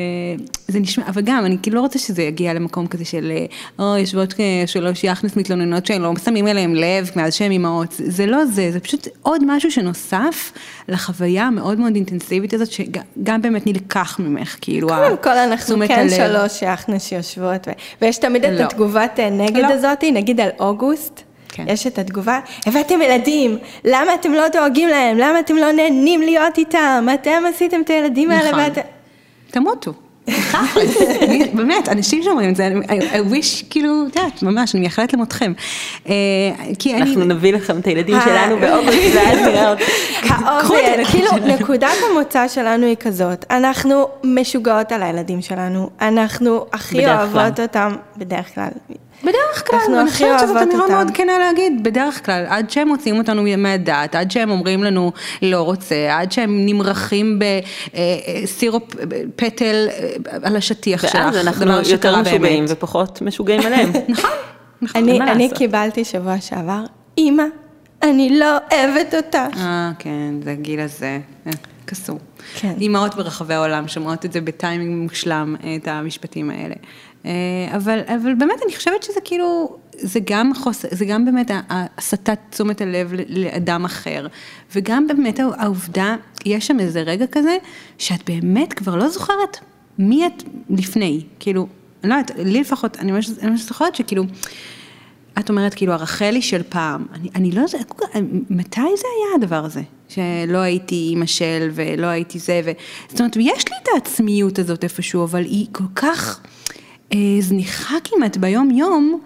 זה נשמע, אבל גם, אני כאילו לא רוצה שזה יגיע למקום כזה של, אה, או, יושבות אה, שלוש יחנס מתלוננות שהן לא שמים אליהם לב מאז שהן אימהות. זה- לא זה, זה פשוט עוד משהו שנוסף לחוויה המאוד מאוד אינטנסיבית הזאת, שגם באמת נלקח ממך, כאילו, קודם כל אנחנו תשומת כן הלב. שלוש יחנס שיושבות, ויש תמיד את לא. התגובת אה, נגד לא. הזאתי, נגיד על אוגוסט. כן. יש את התגובה, הבאתם ילדים, למה אתם לא דואגים להם? למה אתם לא נהנים להיות איתם? אתם עשיתם את הילדים האלה נכון. ואתם... תמותו. באמת, אנשים שאומרים את זה, אני- I wish, כאילו, את יודעת, ממש, אני מייחלת למותכם. אה, כי אני... אנחנו נביא לכם את הילדים אה. שלנו באוגוסט, ואז נראה אותם. האוב, כאילו, נקודת המוצא שלנו היא כזאת, אנחנו משוגעות על הילדים שלנו, אנחנו הכי אוהבות. אותם, בדרך כלל. בדרך כלל, אנחנו אני חושבת שזאת אמירה. מאוד כנה להגיד, בדרך כלל, עד שהם מוציאים אותנו מהדעת, עד שהם אומרים לנו לא רוצה, עד שהם נמרחים בסירופ פטל אה, על השטיח שלך, ואז אנחנו יותר משוגעים. ופחות משוגעים עליהם. נכון, נכון. אני. קיבלתי שבוע שעבר, אמא, אני לא אוהבת אותך. אה, כן, זה הגיל הזה, אה, קסום. כן. אימהות ברחבי העולם שומעות את זה בטיימינג מושלם, את המשפטים האלה. אה, אבל, אבל באמת, אני חושבת שזה כאילו, זה גם חוס... זה גם באמת הסטת תשומת הלב לאדם אחר, וגם באמת העובדה, יש שם איזה רגע כזה, שאת באמת כבר לא זוכרת מי את לפני, כאילו, אני לא יודעת, לי לפחות, אני ממש זוכרת שכאילו, את אומרת כאילו הרחלי של פעם, אני, אני לא יודעת, מתי זה היה הדבר הזה? שלא הייתי אימא של ולא הייתי זה, ו... זאת אומרת, יש לי את העצמיות הזאת איפשהו, אבל היא כל כך אה, זניחה כמעט ביום יום,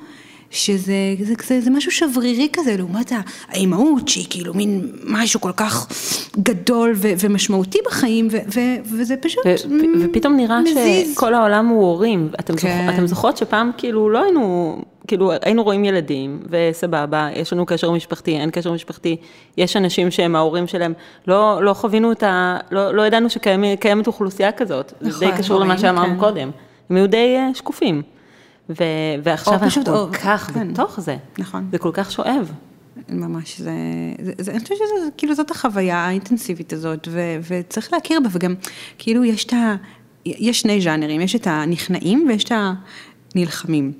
שזה זה, זה, זה משהו שברירי כזה, לעומת האימהות שהיא כאילו מין משהו כל כך גדול ו, ומשמעותי בחיים, ו, ו, וזה פשוט ו, ופתאום נראה מזיז. שכל העולם הוא הורים. אתם, כן. זוכ, אתם זוכרות שפעם כאילו לא היינו, כאילו היינו רואים ילדים, וסבבה, יש לנו קשר משפחתי, אין קשר משפחתי, יש אנשים שהם ההורים שלהם, לא, לא חווינו את ה... לא, לא ידענו שקיימת אוכלוסייה כזאת, נכון, זה די נכון, קשור למה שאמרנו כן. קודם. הם היו די אה, שקופים. ו- ועכשיו אנחנו כל או, כך כן. בתוך זה. נכון. זה כל כך שואב. ממש, זה, זה, זה אני חושבת שזה, כאילו זאת החוויה האינטנסיבית הזאת, ו, וצריך להכיר בה, וגם, כאילו יש את ה... יש שני ז'אנרים, יש את הנכנעים ויש את הנלחמים.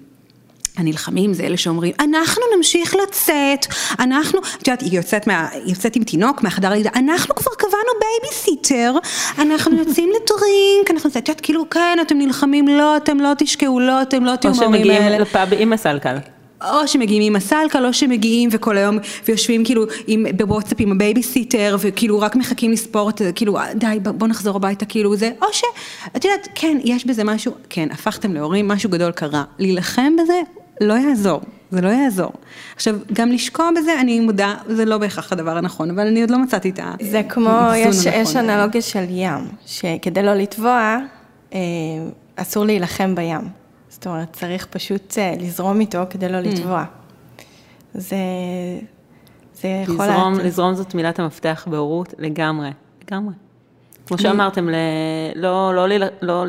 הנלחמים זה אלה שאומרים, אנחנו נמשיך לצאת, אנחנו, את יודעת, היא יוצאת, מה, היא יוצאת עם תינוק מהחדר לידה, אנחנו כבר קבענו בייביסיטר, אנחנו יוצאים ל drink, אנחנו, את יודעת, כאילו, כן, אתם נלחמים, לא, אתם לא תשקעו, לא, אתם לא תהיו מהורים האלה. או שמגיעים לפאב עם הסלקל. או שמגיעים עם הסלקל, או שמגיעים וכל היום, ויושבים כאילו עם, בוואטסאפ עם הבייביסיטר, וכאילו רק מחכים לספור את זה, כאילו די בוא נחזור הביתה, כאילו זה, או שאת יודעת, כן, יש בזה משהו, כן, הפכתם להורים, משהו גדול קרה, להילחם בזה לא יעזור, זה לא יעזור. עכשיו, גם לשקוע בזה, אני מודה, זה לא בהכרח הדבר הנכון, אבל אני עוד לא מצאתי את האיזון הנכון. זה כמו, יש, יש אנלוגיה של ים, שכדי לא לטבוע, אה, אסור להילחם בים. זאת אומרת, צריך פשוט אה, לזרום איתו כדי לא mm. לטבוע. זה, זה יכול... לזרום, לזרום זאת מילת המפתח בהורות לגמרי, לגמרי. כמו שאמרתם, לא, לא, לא, לא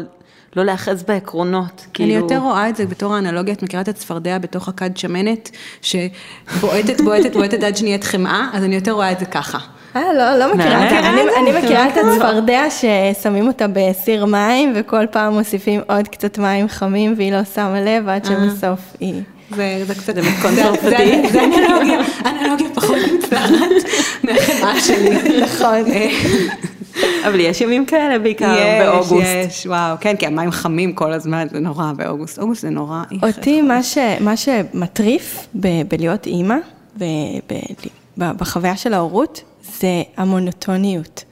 לא להאחז בעקרונות, כאילו... אני יותר רואה את זה בתור האנלוגיה, את מכירה את הצפרדע בתוך הכד שמנת, שבועטת, בועטת, בועטת עד שנהיית חמאה, אז אני יותר רואה את זה ככה. אה, לא, לא מכירה את זה. אני מכירה את הצפרדע ששמים אותה בסיר מים, וכל פעם מוסיפים עוד קצת מים חמים, והיא לא שמה לב, עד אה. שבסוף היא... זה קצת מתכון צרפתי. זה אנלוגיה, אנלוגיה פחות מוצלחת מהחמאה שלי. נכון. אה. אבל יש ימים כאלה בעיקר יש, באוגוסט. יש, יש, וואו, כן, כי המים חמים כל הזמן, זה נורא באוגוסט. אוגוסט זה נורא. אותי, מה, ש, מה שמטריף ב, בלהיות אימא, ב, ב, ב, בחוויה של ההורות, זה המונוטוניות.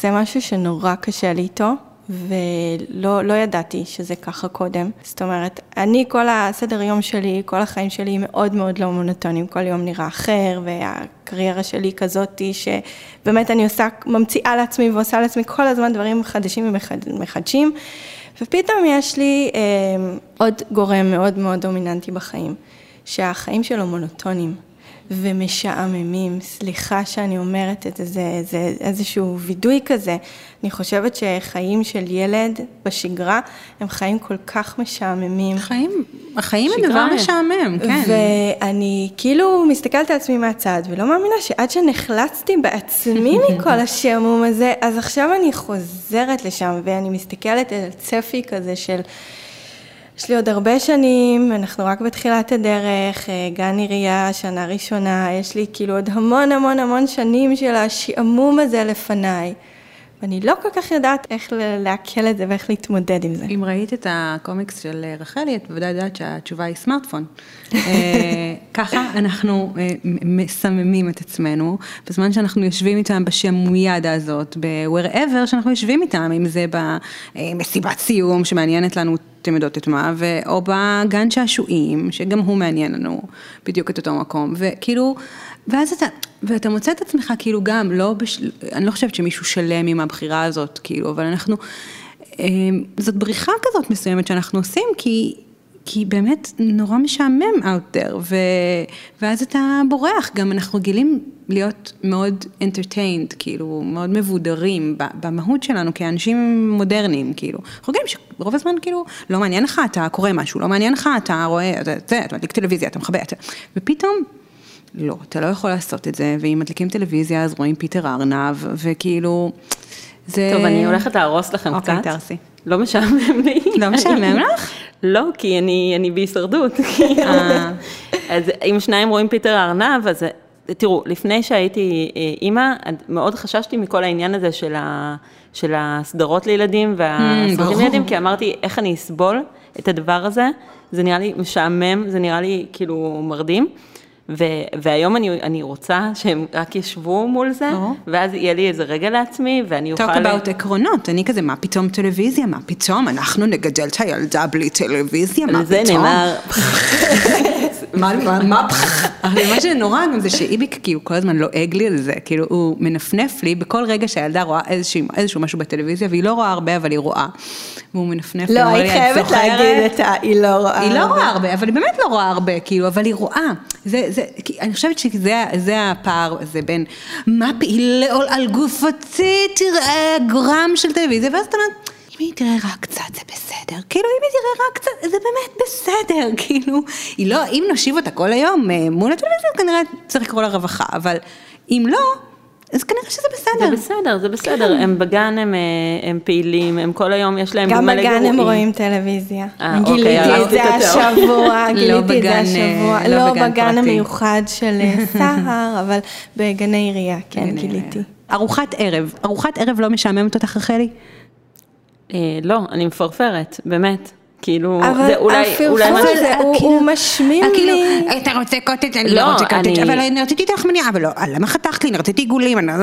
זה משהו שנורא קשה לי איתו. ולא לא ידעתי שזה ככה קודם. זאת אומרת, אני, כל הסדר יום שלי, כל החיים שלי מאוד מאוד לא מונוטונים, כל יום נראה אחר, והקריירה שלי כזאתי, שבאמת אני עושה, ממציאה לעצמי ועושה לעצמי כל הזמן דברים חדשים ומחדשים, ופתאום יש לי אה, עוד גורם מאוד מאוד דומיננטי בחיים, שהחיים שלו מונוטונים. ומשעממים. סליחה שאני אומרת את זה, זה איזשהו וידוי כזה. אני חושבת שחיים של ילד בשגרה הם חיים כל כך משעממים. חיים, החיים הם דבר משעמם, כן. ואני כאילו מסתכלת על עצמי מהצד ולא מאמינה שעד שנחלצתי בעצמי מכל השעמום הזה, אז עכשיו אני חוזרת לשם ואני מסתכלת על צפי כזה של... יש לי עוד הרבה שנים, אנחנו רק בתחילת הדרך, אה, גן עירייה, שנה ראשונה, יש לי כאילו עוד המון המון המון שנים של השעמום הזה לפניי. ואני לא כל כך יודעת איך לעכל את זה ואיך להתמודד עם זה. אם ראית את הקומיקס של אה, רחלי, את בוודאי יודעת שהתשובה היא סמארטפון. אה, ככה אנחנו מסממים את עצמנו, בזמן שאנחנו יושבים איתם בשעמומיאדה הזאת, ב-wherever שאנחנו יושבים איתם, אם זה במסיבת סיום שמעניינת לנו אתם יודעות את מה, ו... או בגן שעשועים, שגם הוא מעניין לנו בדיוק את אותו מקום, וכאילו, ואז אתה, ואתה מוצא את עצמך כאילו גם, לא, בש... אני לא חושבת שמישהו שלם עם הבחירה הזאת, כאילו, אבל אנחנו, אמ, זאת בריחה כזאת מסוימת שאנחנו עושים, כי כי באמת נורא משעמם out there, ו... ואז אתה בורח, גם אנחנו רגילים להיות מאוד entertained, כאילו, מאוד מבודרים במהות שלנו כאנשים מודרניים, כאילו. אנחנו רגילים שרוב הזמן, כאילו, לא מעניין לך, אתה קורא משהו, לא מעניין לך, אתה רואה, אתה, אתה, אתה מדליק טלוויזיה, אתה מכבה, אתה... ופתאום, לא, אתה לא יכול לעשות את זה, ואם מדליקים טלוויזיה אז רואים פיטר ארנב, וכאילו, זה... טוב, אני הולכת להרוס לכם אוקיי, קצת. אוקיי, תרסי. לא משעמם לי. לא משעמם לך? לא, כי אני, אני בהישרדות. כאילו. אז אם שניים רואים פיטר הארנב, אז תראו, לפני שהייתי אה, אימא, מאוד חששתי מכל העניין הזה של, ה, של הסדרות לילדים והסרטים לילדים, כי אמרתי, איך אני אסבול את הדבר הזה? זה נראה לי משעמם, זה נראה לי כאילו מרדים. ו- והיום אני, אני רוצה שהם רק ישבו מול זה, oh. ואז יהיה לי איזה רגע לעצמי, ואני אוכל... talk about עקרונות, אני כזה, מה פתאום טלוויזיה, מה פתאום, אנחנו נגדל את הילדה בלי טלוויזיה, מה פתאום? זה נאמר... מה, מה, מה, מה שנורא גם זה שאיביק כאילו כל הזמן לועג לי על זה, כאילו הוא מנפנף לי בכל רגע שהילדה רואה איזשהו, משהו בטלוויזיה, והיא לא רואה הרבה אבל היא רואה. והוא מנפנף לא, היית חייבת להגיד את ה... היא לא רואה היא לא רואה הרבה, אבל היא באמת לא רואה הרבה, כאילו, אבל היא רואה. זה, זה, אני חושבת שזה הפער הזה בין מה פעיל על גופתי, תראה גרם של טלוויזיה, ואז אתה אומר... אם היא תראה רק קצת זה בסדר, כאילו אם היא תראה רק קצת זה באמת בסדר, כאילו, היא לא, אם נושיב אותה כל היום אה, מול הטלוויזיה כנראה צריך לקרוא לה רווחה, אבל אם לא, אז כנראה שזה בסדר. זה בסדר, זה בסדר, כן. הם בגן הם, אה, הם פעילים, הם כל היום יש להם גם בגן גרועים. הם רואים טלוויזיה. אה, אוקיי, גיליתי את זה השבוע, גיליתי את זה השבוע, לא, לא בגן המיוחד של סהר, אבל בגני עירייה, כן, גיליתי. ארוחת ערב, ארוחת ערב לא משעממת אותך רחלי? אה, לא, אני מפרפרת, באמת. כאילו, זה אולי, אולי מה שזה, הוא, כאילו, הוא משמין לי. כאילו, אתה רוצה קוטג', אני לא, לא רוצה קוטג', אבל אני רציתי איתך מניעה, אבל לא, למה חתכת לי, אני רציתי עיגולים, לא-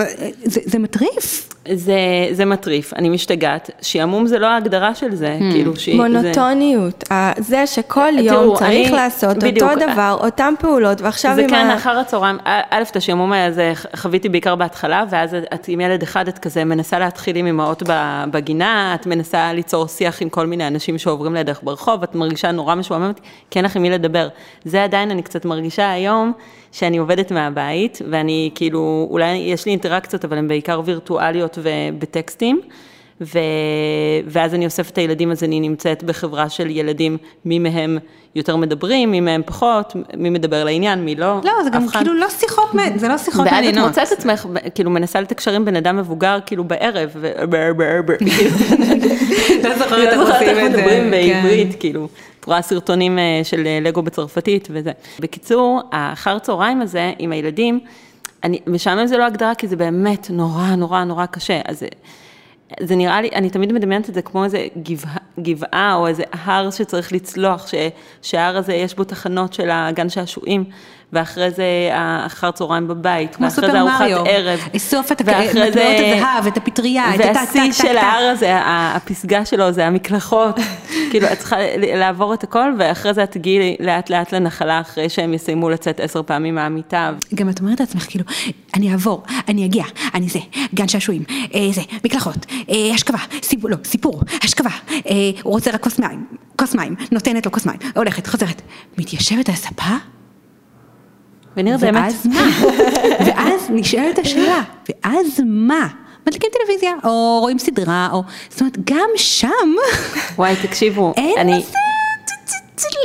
זה, זה מטריף. זה, זה מטריף, אני משתגעת, שעמום זה לא ההגדרה של זה, hmm. כאילו ש... מונוטוניות, זה, זה שכל יום תראו, צריך אני, לעשות בדיוק, אותו דבר, אותן פעולות, ועכשיו עם ה... זה כן, אחר הצהריים, א', את השעמום הזה חוויתי בעיקר בהתחלה, ואז את עם ילד אחד, את כזה מנסה להתחיל עם אמהות בגינה, את מנסה ליצור שיח עם כל מיני אנשים שעוברים לידך ברחוב, את מרגישה נורא משועממת, כי אין לך עם מי לדבר. זה עדיין אני קצת מרגישה היום, שאני עובדת מהבית, ואני כאילו, אולי יש לי אינטראקציות, אבל הן בעיקר וירטואליות ובטקסטים. ו... ואז אני אוספת את הילדים, אז אני נמצאת בחברה של ילדים, מי מהם יותר מדברים, מי מהם פחות, מי מדבר לעניין, מי לא. לא, זה גם אחד. כאילו לא שיחות, זה לא שיחות מעניינות. ואז את מוצאת את עצמך, כאילו מנסה לתקשר עם בן אדם מבוגר, כאילו בערב, ו... לא זוכרת איך עושים את. מדברים כן. בעברית, כאילו. את רואה סרטונים אה, של אה, לגו בצרפתית וזה. בקיצור, האחר צהריים הזה עם הילדים, אני, משעמם זה לא הגדרה, כי זה באמת נורא נורא נורא קשה. אז זה נראה לי, אני תמיד מדמיינת את זה כמו איזה גבעה, או איזה הר שצריך לצלוח, שההר הזה יש בו תחנות של הגן שעשועים, ואחרי זה אחר צהריים בבית, ואחרי זה ארוחת ערב. אסוף את מטבעות הזהב, את הפטריה, את הטק, טק, טק. והשיא של ההר הזה, הפסגה שלו זה המקלחות. כאילו, את צריכה לעבור את הכל, ואחרי זה את תגיעי לאט לאט לנחלה, אחרי שהם יסיימו לצאת עשר פעמים מהמיטה. גם את אומרת לעצמך, כאילו, אני אעבור, אני אגיע, אני זה, גן שעשועים, אה, זה, מקלחות, אה, השכבה, סיפור, לא, סיפור, השכבה, אה, הוא רוצה רק כוס מים, כוס מים, נותנת לו כוס מים, הולכת, חוזרת, מתיישבת על הספה, ונראה באמת. ואז מה? ואז נשאלת השאלה, ואז מה? מדליקים טלוויזיה, או רואים סדרה, או... זאת אומרת, גם שם... וואי, תקשיבו, אין אני... זה...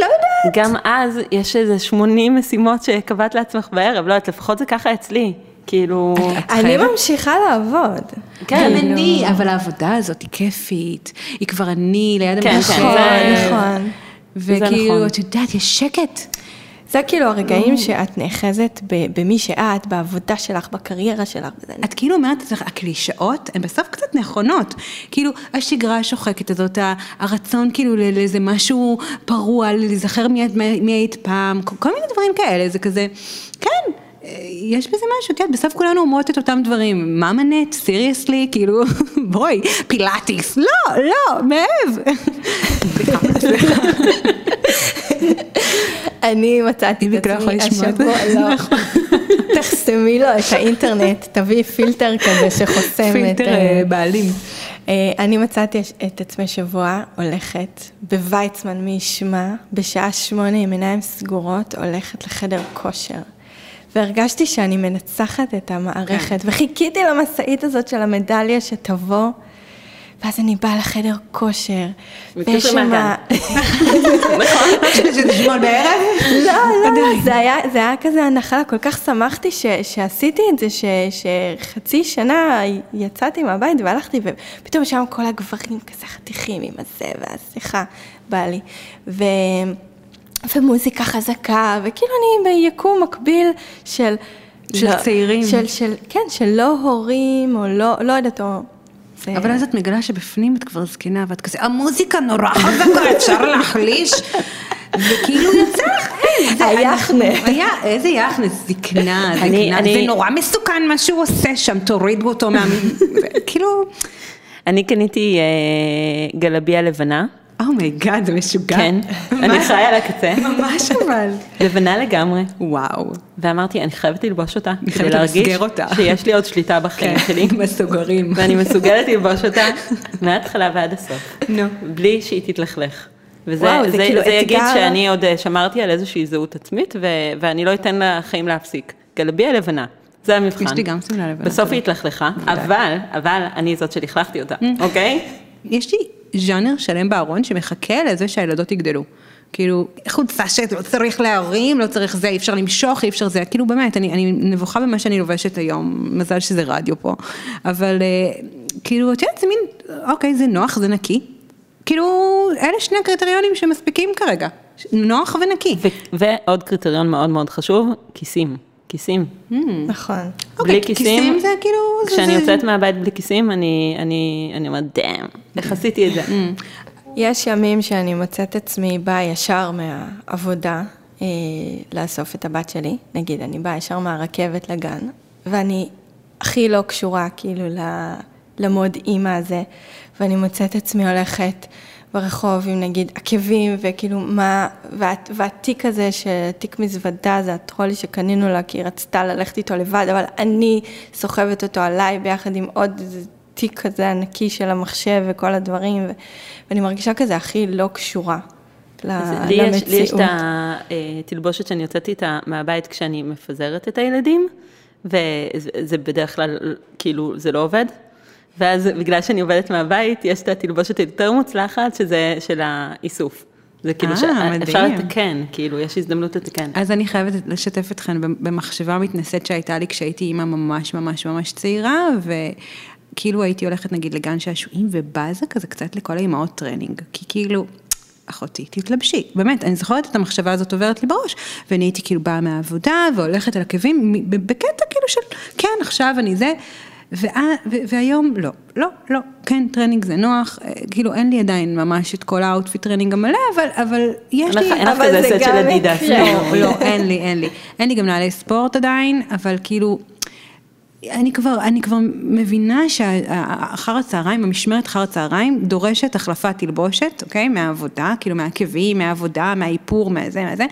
לא יודעת. גם אז יש איזה 80 משימות שקבעת לעצמך בערב, לא יודעת, לפחות זה ככה אצלי. כאילו... אני ממשיכה לעבוד. כן, גם אני, אבל העבודה הזאת היא כיפית, היא כבר אני ליד כן, המחשב. כן, נכון. וכאילו, נכון. את יודעת, יש שקט. זה כאילו הרגעים שאת נאחזת במי שאת, בעבודה שלך, בקריירה שלך. את כאילו אומרת לעצמך, הקלישאות הן בסוף קצת נכונות. כאילו, השגרה השוחקת הזאת, הרצון כאילו לאיזה משהו פרוע, להיזכר מי היית פעם, כל מיני דברים כאלה, זה כזה, כן. יש בזה משהו, כן, בסוף כולנו אומרות את אותם דברים, מה מנט, סיריוסלי, כאילו, בואי, פילאטיס, לא, לא, מאהב. אני מצאתי את עצמי השבוע, לא. תחסמי לו את האינטרנט, תביאי פילטר כזה שחוסם את... פילטר אה, בעלים. אה, אני מצאתי את עצמי שבוע הולכת בוויצמן מי ישמע, בשעה שמונה עם עיניים סגורות, הולכת לחדר כושר. והרגשתי שאני מנצחת את המערכת, כן. וחיכיתי למשאית הזאת של המדליה שתבוא. ואז אני באה לחדר כושר, ויש שם... נכון? שזה שמונה בערב? לא, לא, זה היה כזה הנחה, כל כך שמחתי שעשיתי את זה, שחצי שנה יצאתי מהבית והלכתי, ופתאום שם כל הגברים כזה חתיכים עם הזה, והסליחה, בא לי. ומוזיקה חזקה, וכאילו אני ביקום מקביל של... של לא, צעירים. של, של, כן, של לא הורים, או לא, לא יודעת, או... זה- אבל אז את מגלה שבפנים את כבר זקנה ואת כזה, המוזיקה נורא חזקה, אפשר להחליש. וכאילו יצא לך, אין, זה היחנה. אנחנו- היה, איזה יחנה, זקנה, זקנה, זה נורא מסוכן מה שהוא עושה שם, תורידו אותו מה... כאילו, אני קניתי אה, גלביה לבנה, oh my god, זה משוגע. כן, אני חיה על הקצה, ממש אבל. לבנה לגמרי, וואו. ואמרתי, אני חייבת ללבוש אותה, כדי חייבת למסגר אותה. שיש לי עוד שליטה בחיים כן, שלי, עם הסוגרים. ואני מסוגלת ללבוש אותה מההתחלה ועד הסוף, נו. בלי שהיא תתלכלך. וזה וואו, זה זה, כאילו זה יגיד אתגר. שאני עוד אה, שמרתי על איזושהי זהות עצמית, ו, ואני לא אתן לחיים להפסיק. גלביה לבנה, זה המבחן. יש לי גם שמלה לבנה. בסוף היא התלכלכה, אבל, אבל אני זאת שלכלכתי אותה, אוקיי? יש לי ז'אנר שלם בארון שמחכה לזה שהילדות יגדלו. כאילו, חולצה שלא צריך להרים, לא צריך זה, אי אפשר למשוך, אי אפשר זה, כאילו באמת, אני, אני נבוכה במה שאני לובשת היום, מזל שזה רדיו פה, אבל אה, כאילו, את יודעת, זה מין, אוקיי, זה נוח, זה נקי, כאילו, אלה שני הקריטריונים שמספיקים כרגע, נוח ונקי. ו- ועוד קריטריון מאוד מאוד חשוב, כיסים. כיסים. נכון. אוקיי, בלי כיסים, כיסים זה כאילו, כשאני יוצאת מהבית בלי כיסים, אני, אני, אני אומרת, דאם, איך עשיתי את זה? יש ימים שאני מוצאת עצמי באה ישר מהעבודה אה, לאסוף את הבת שלי, נגיד, אני באה ישר מהרכבת לגן, ואני הכי לא קשורה כאילו ל- למוד אימא הזה, ואני מוצאת עצמי הולכת ברחוב עם נגיד עקבים, וכאילו מה, וה, והתיק הזה, שתיק מזוודה, זה הטרולי שקנינו לה, כי היא רצתה ללכת איתו לבד, אבל אני סוחבת אותו עליי ביחד עם עוד איזה תיק כזה ענקי של המחשב וכל הדברים, ו- ואני מרגישה כזה הכי לא קשורה ל- לי יש, לי יש את. התלבושת שאני יוצאת איתה מהבית כשאני מפזרת את הילדים, וזה בדרך כלל, כאילו, זה לא עובד. ואז בגלל שאני עובדת מהבית, יש את התלבושת היותר מוצלחת, שזה של האיסוף. זה כאילו, אה, שאפשר. לתקן, כאילו, יש הזדמנות לתקן. אז אני חייבת לשתף אתכן במחשבה מתנשאת שהייתה לי כשהייתי אימא ממש ממש ממש צעירה, וכאילו הייתי הולכת נגיד לגן שעשועים ובזה כזה קצת לכל האימהות טרנינג, כי כאילו... אחותי, תתלבשי, באמת, אני זוכרת את המחשבה הזאת עוברת לי בראש, ואני הייתי כאילו באה מהעבודה והולכת על עקבים, בקטע כאילו של, כן, עכשיו אני זה, ו, והיום לא, לא, לא, כן, טרנינג זה נוח, אה, כאילו אין לי עדיין ממש את כל ה outfit טרנינג המלא, אבל, אבל יש לי... אין לך אבל כזה זה סט של גם אדידס. לא, לא, אין לי, אין לי. אין לי גם נעלי ספורט עדיין, אבל כאילו, אני כבר, אני כבר מבינה שאחר הצהריים, המשמרת אחר הצהריים דורשת החלפת תלבושת, אוקיי? מהעבודה, כאילו מהעקבים, מהעבודה, מהאיפור, מהזה, מהזה,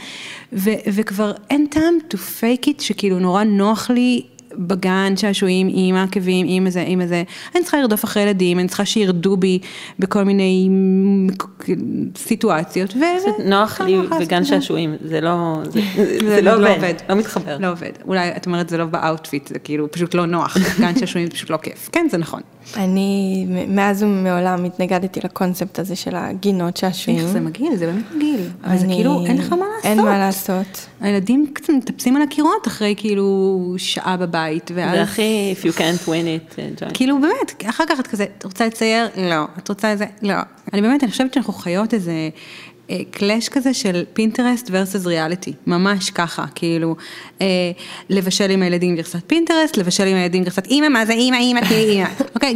ו, וכבר אין טעם to fake it, שכאילו נורא נוח לי. בגן, שעשועים, עם העקבים, עם איזה, עם איזה, אני צריכה לרדוף אחרי ילדים, אני צריכה שירדו בי בכל מיני סיטואציות, ו... נוח לי וגן זה- שעשועים, זה לא, זה, זה לא עובד, לא מתחבר. לא עובד. אולי את אומרת זה לא ב outfit, זה כאילו פשוט לא נוח. גן שעשועים זה פשוט לא כיף. כן, זה נכון. אני מאז ומעולם התנגדתי לקונספט הזה של הגינות שעשועים. איך זה מגעיל, זה באמת מגעיל. אבל זה אני- כאילו, אין לך מה לעשות. אין מה לעשות. הילדים קצת מטפסים על הקירות אחרי כאילו שעה בבית, ואז... זה הכי, if you can't win it, uh, join. כאילו באמת, אחר כך את כזה, את רוצה לצייר? לא. את רוצה איזה? לא. אני באמת, אני חושבת שאנחנו חיות איזה clash כזה של פינטרסט versus reality, ממש ככה, כאילו, אה, לבשל עם הילדים גרסת פינטרסט, לבשל עם הילדים גרסת אימא, מה זה אימא, אימא, תהיי אימא. אוקיי,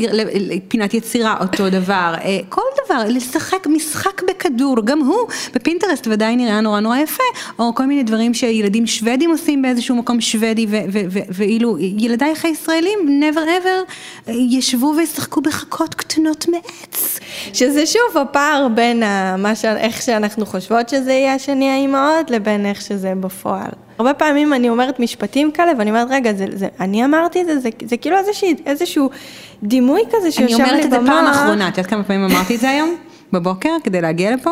פינת יצירה, אותו דבר, אה, כל דבר, לשחק משחק בכדור, גם הוא בפינטרסט ודאי נראה נורא נורא יפה, או כל מיני דברים שילדים שוודים עושים באיזשהו מקום שוודי, ואילו ילדייך הישראלים, never ever, אה, ישבו וישחקו בחכות קטנות מעץ. שזה שוב הפער בין ה, מה ש... איך שאנחנו חושבות שזה יהיה השני האימהות, לבין איך שזה בפועל. הרבה פעמים אני אומרת משפטים כאלה, ואני אומרת, רגע, זה, זה, אני אמרתי את זה, זה, זה כאילו איזושהי, איזשהו דימוי כזה שיושב אני לי במוח. אומרת את זה פעם אחרונה, את יודעת כמה פעמים אמרתי את זה היום? בבוקר, כדי להגיע לפה?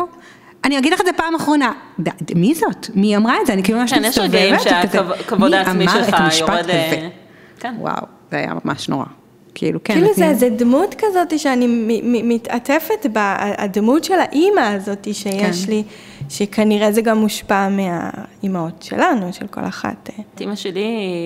אני אגיד לך את זה פעם אחרונה. ד- ד- מי זאת? מי אמרה את זה? אני כאילו ממש כן, יש רגעים מסתובבת, וכזה, שהכבוד מי העצמי אמר את שלך המשפט יורד... הזה? אה, כן. וואו, זה היה ממש נורא. כאילו, כן. כאילו זה איזה דמות כזאת שאני מתעטפת בה, הדמות של האימא הזאת שיש כן. לי, שכנראה זה גם מושפע מה... האימהות שלנו, של כל אחת. את אימא שלי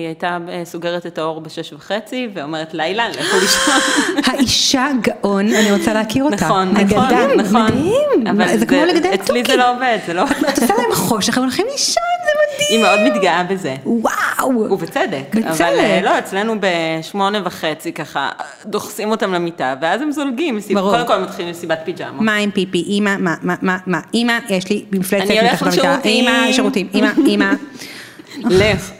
הייתה אה, סוגרת את האור בשש וחצי, ואומרת לילה, לכו לישון. האישה גאון, אני רוצה להכיר אותה. נכון, נכון, נכון. מדהים. אבל זה כמו לגדל אצלי זה תוכי. לא עובד, זה לא... את עושה להם חושך, הם הולכים לישון, מדהים. היא מאוד מתגאה בזה. וואו. ובצדק. בצדק. אבל אה, לא, אצלנו בשמונה וחצי ככה, דוחסים אותם למיטה, ואז הם זולגים. ברור. קודם כל מתחילים מסיבת פיג'מות. מה עם פיפי? אמא, מה, מה, מה, מה? אמא, יש לי מפלצת אני הולך מתחת למיטה. לשירותים. אמא, שירותים. אמא, אמא. לך.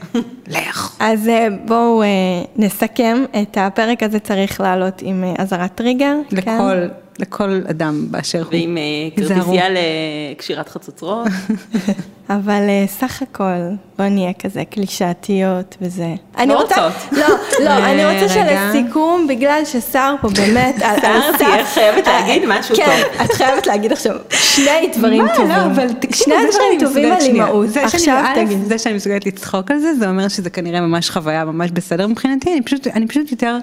לך. אז אה, בואו אה, נסכם את הפרק הזה צריך לעלות עם אזהרת טריגר. כן? לכל, לכל אדם באשר הוא. ועם. כרטיסייה לקשירת חצוצרות. אבל אה, סך הכל, בוא נהיה כזה קלישאתיות וזה. אני לא רוצה. לא, לא, אני רוצה רגע. שלסיכום, בגלל ששר פה באמת, על על תהיה חייבת אה, להגיד משהו כן, טוב. את חייבת להגיד עכשיו שני דברים מה, טובים. לא, אבל תקשיבי, שני דברים טובים על. אימהות. עכשיו תגיד. זה שאני מסוגלת לצחוק על זה, זה אומר שזה כנראה ממש חוויה ממש בסדר מבחינתי, אני פשוט, יותר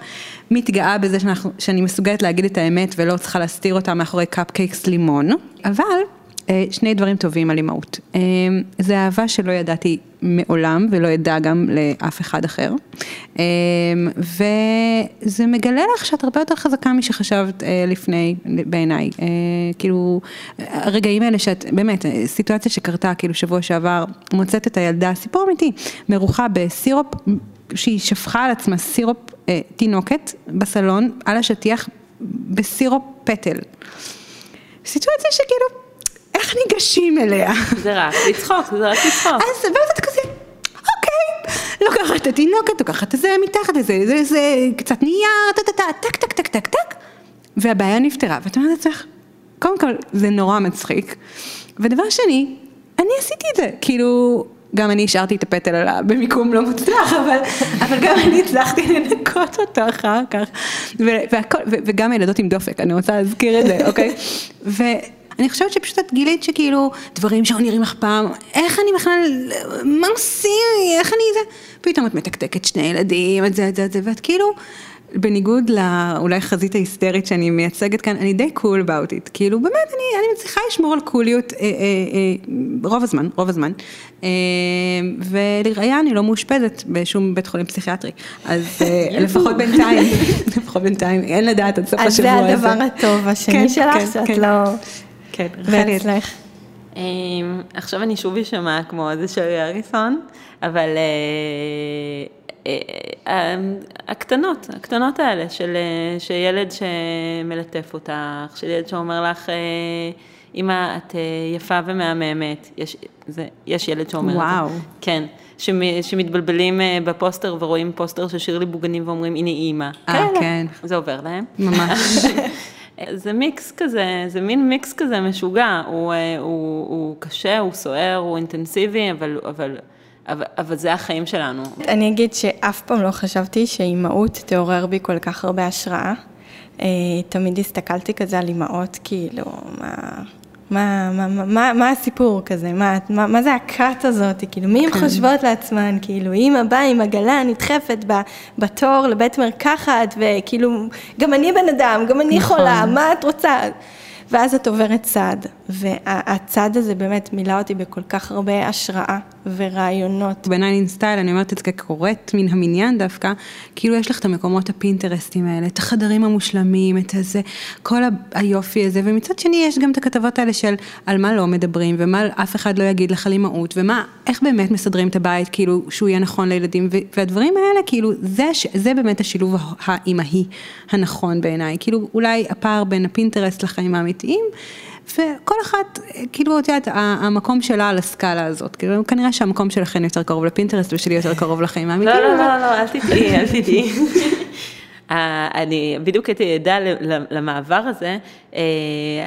מתגאה בזה שאני מסוגלת להגיד את האמת ולא צריכה להסתיר אותה מאחורי קפקייקס לימון, אבל אה, שני דברים טובים על אימהות. אה, זה אהבה שלא ידעתי מעולם ולא אדע גם לאף אחד אחר. אה, וזה מגלה לך שאת הרבה יותר חזקה משחשבת אה, לפני, בעיניי. אה, כאילו, הרגעים האלה שאת, באמת, אה, סיטואציה שקרתה כאילו שבוע שעבר, מוצאת את הילדה, סיפור אמיתי, מרוחה בסירופ, שהיא שפכה על עצמה סירופ אה, תינוקת בסלון, על השטיח, בסירופ פטל. סיטואציה שכאילו, איך ניגשים אליה? זה רק לצחוק, זה רק לצחוק. אז ואז את כזה, אוקיי, לוקחת את התינוקת, לוקחת את זה מתחת לזה, זה, זה קצת נייר, טה טה טה, טק טק טק טק טק, והבעיה נפתרה, ואת אומרת לעצמך, קודם כל, זה נורא מצחיק, ודבר שני, אני עשיתי את זה, כאילו, גם אני השארתי את הפטל עליו במיקום לא מוצלח, אבל, אבל גם אני הצלחתי לנקות אותו אחר כך, ו, והכל, ו, וגם הילדות עם דופק, אני רוצה להזכיר את זה, אוקיי? ואני חושבת שפשוט את גילית שכאילו, דברים שלא נראים אף פעם, איך אני בכלל, מה עושים, איך אני זה, פתאום את מתקתקת שני ילדים, את זה, את זה, את זה, ואת כאילו, בניגוד לאולי חזית ההיסטרית שאני מייצגת כאן, אני די קול cool about it, כאילו באמת אני, אני מצליחה לשמור על קוליות אה, אה, אה, רוב הזמן, רוב הזמן, אה, ולראיה אני לא מאושפזת בשום בית חולים פסיכיאטרי, אז אה, לפחות בינתיים, לפחות בינתיים, אין לדעת עד סוף אז השבוע זה הזה. הדבר הטוב השני כן, שלך, כן, שאת כן. לא... כן, רחלי, ואצלך. אמ, עכשיו אני שוב אשמע כמו איזה שרי אריסון, אבל אה, אה, אה, הקטנות, הקטנות האלה של אה, שילד שמלטף אותך, של ילד שאומר לך, אמא, את יפה ומהממת, יש, זה, יש ילד שאומר את וואו. זה. כן, שמ- שמתבלבלים בפוסטר ורואים פוסטר של שירלי בוגנים ואומרים, הנה אימא. אה. כן. זה עובר להם. ממש. זה מיקס כזה, זה מין מיקס כזה משוגע, הוא, אה, הוא, הוא קשה, הוא סוער, הוא אינטנסיבי, אבל, אבל, אבל, אבל זה החיים שלנו. אני אגיד שאף פעם לא חשבתי שאימהות תעורר בי כל כך הרבה השראה. אה, תמיד הסתכלתי כזה על אימהות, כאילו, מה... מה, מה, מה, מה, הסיפור כזה? מה, מה, מה זה הכת הזאת? כאילו, מי הן חושבות לעצמן? כאילו, אימא באה עם עגלה נדחפת בתור לבית מרקחת, וכאילו, גם אני בן אדם, גם אני נכון. חולה, מה את רוצה? ואז את עוברת צד, והצד הזה באמת מילא אותי בכל כך הרבה השראה ורעיונות. בניינין סטייל, אני אומרת את זה כקוראת מן המניין דווקא, כאילו יש לך את המקומות הפינטרסטים האלה, את החדרים המושלמים, את הזה, כל היופי הזה, ומצד שני יש גם את הכתבות האלה של על מה לא מדברים, ומה אף אחד לא יגיד לך על אימהות, ומה, איך באמת מסדרים את הבית, כאילו, שהוא יהיה נכון לילדים, והדברים האלה, כאילו, זה, זה באמת השילוב האימהי הנכון בעיניי, כאילו, אולי הפער בין הפינטרסט לחיים האמיתיים, וכל אחת, כאילו, את יודעת, המקום שלה על הסקאלה הזאת, כאילו, כנראה שהמקום שלכם יותר קרוב לפינטרסט ושלי יותר קרוב לחיים לא, האמיתיים. לא, אבל- לא, לא, אל תטעי, אל תטעי. אה, אני בדיוק הייתי עדה למעבר הזה, אה,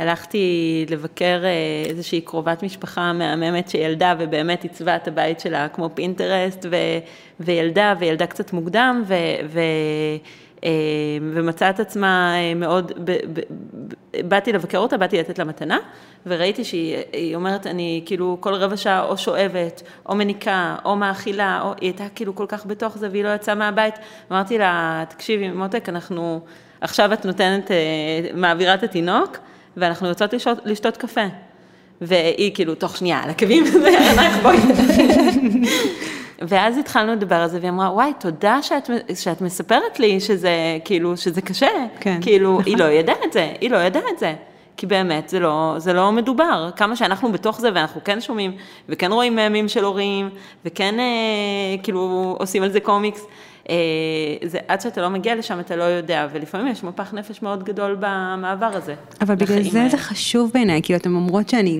הלכתי לבקר אה, איזושהי קרובת משפחה מהממת שילדה ובאמת עיצבה את הבית שלה כמו פינטרסט וילדה וילדה קצת מוקדם ו, ומצאה את עצמה אה, מאוד, ב, ב, ב, באתי לבקר אותה, באתי לתת לה מתנה וראיתי שהיא היא אומרת אני כאילו כל רבע שעה או שואבת או מניקה או מאכילה, או, היא הייתה כאילו כל כך בתוך זה והיא לא יצאה מהבית, אמרתי לה תקשיבי מותק אנחנו עכשיו את נותנת, אה, מעבירה את התינוק ואנחנו יוצאות לשתות, לשתות קפה. והיא כאילו תוך שנייה על עקבים, ואנחנו בואי. ואז התחלנו לדבר על זה, והיא אמרה, וואי, תודה שאת, שאת מספרת לי שזה, כאילו, שזה קשה. כן, כאילו, נכון. היא לא ידעה את זה, היא לא ידעה את זה. כי באמת, זה לא, זה לא מדובר. כמה שאנחנו בתוך זה, ואנחנו כן שומעים, וכן רואים ממים של הורים, וכן, אה, כאילו, עושים על זה קומיקס. אה, זה, עד שאתה לא מגיע לשם, אתה לא יודע, ולפעמים יש מפח נפש מאוד גדול במעבר הזה. אבל בגלל זה האלה. זה חשוב בעיניי, כאילו אתן אומרות שאני,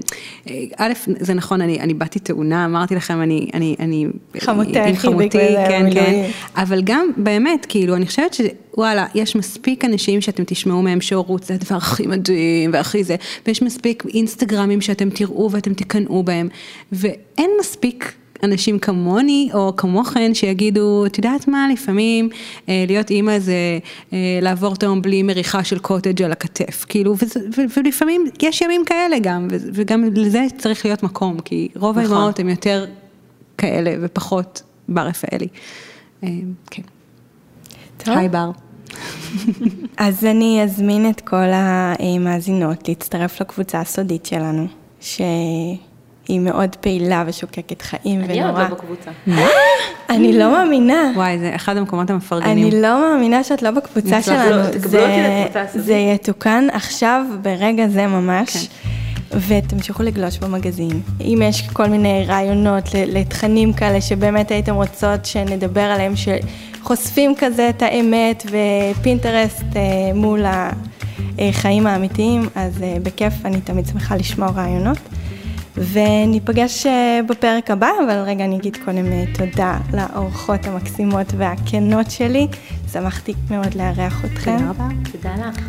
אה, א', זה נכון, אני, אני באתי טעונה, אמרתי לכם, אני, אני, אני, חמותך, עם חמותי, כן, כן, המילואים. אבל גם באמת, כאילו, אני חושבת שוואלה, יש מספיק אנשים שאתם תשמעו מהם שהורות זה הדבר הכי מדהים והכי זה, ויש מספיק אינסטגרמים שאתם תראו ואתם תקנאו בהם, ואין מספיק אנשים כמוני או כמוכן שיגידו, את יודעת מה, לפעמים אה, להיות אימא זה אה, לעבור תהום בלי מריחה של קוטג' על הכתף, כאילו, וזה, ו, ולפעמים יש ימים כאלה גם, ו- וגם לזה צריך להיות מקום, כי רוב נכון. האימהות הן יותר כאלה ופחות בר רפאלי. אה, כן. טוב. היי בר. אז אני אזמין את כל המאזינות להצטרף לקבוצה הסודית שלנו, שהיא מאוד פעילה ושוקקת חיים אני עוד ונורא. לא בקבוצה. אני לא מאמינה. וואי, זה אחד המקומות המפרגנים. אני לא מאמינה שאת לא בקבוצה שלנו. לא, זה- יתוקן עכשיו, ברגע זה ממש. כן. ותמשיכו לגלוש במגזין. אם יש כל מיני רעיונות לתכנים כאלה שבאמת הייתם רוצות שנדבר עליהם, שחושפים כזה את האמת ופינטרסט אה, מול החיים האמיתיים, אז אה, בכיף, אני תמיד שמחה לשמוע רעיונות. וניפגש אה, בפרק הבא, אבל רגע אני אגיד קודם אה, תודה לאורחות המקסימות והכנות שלי. שמחתי מאוד לארח אתכם. תודה רבה. תודה לך.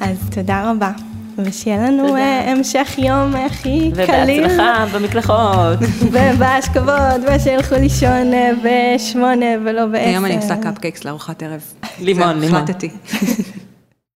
אז תודה רבה, ושיהיה לנו תודה. אה, המשך יום הכי קליל. ובהצלחה במקלחות. ובאשכבות, ושילכו לישון בשמונה ולא בעשר. היום אני עושה קפקקס לארוחת ערב. לימון, לימון. החלטתי.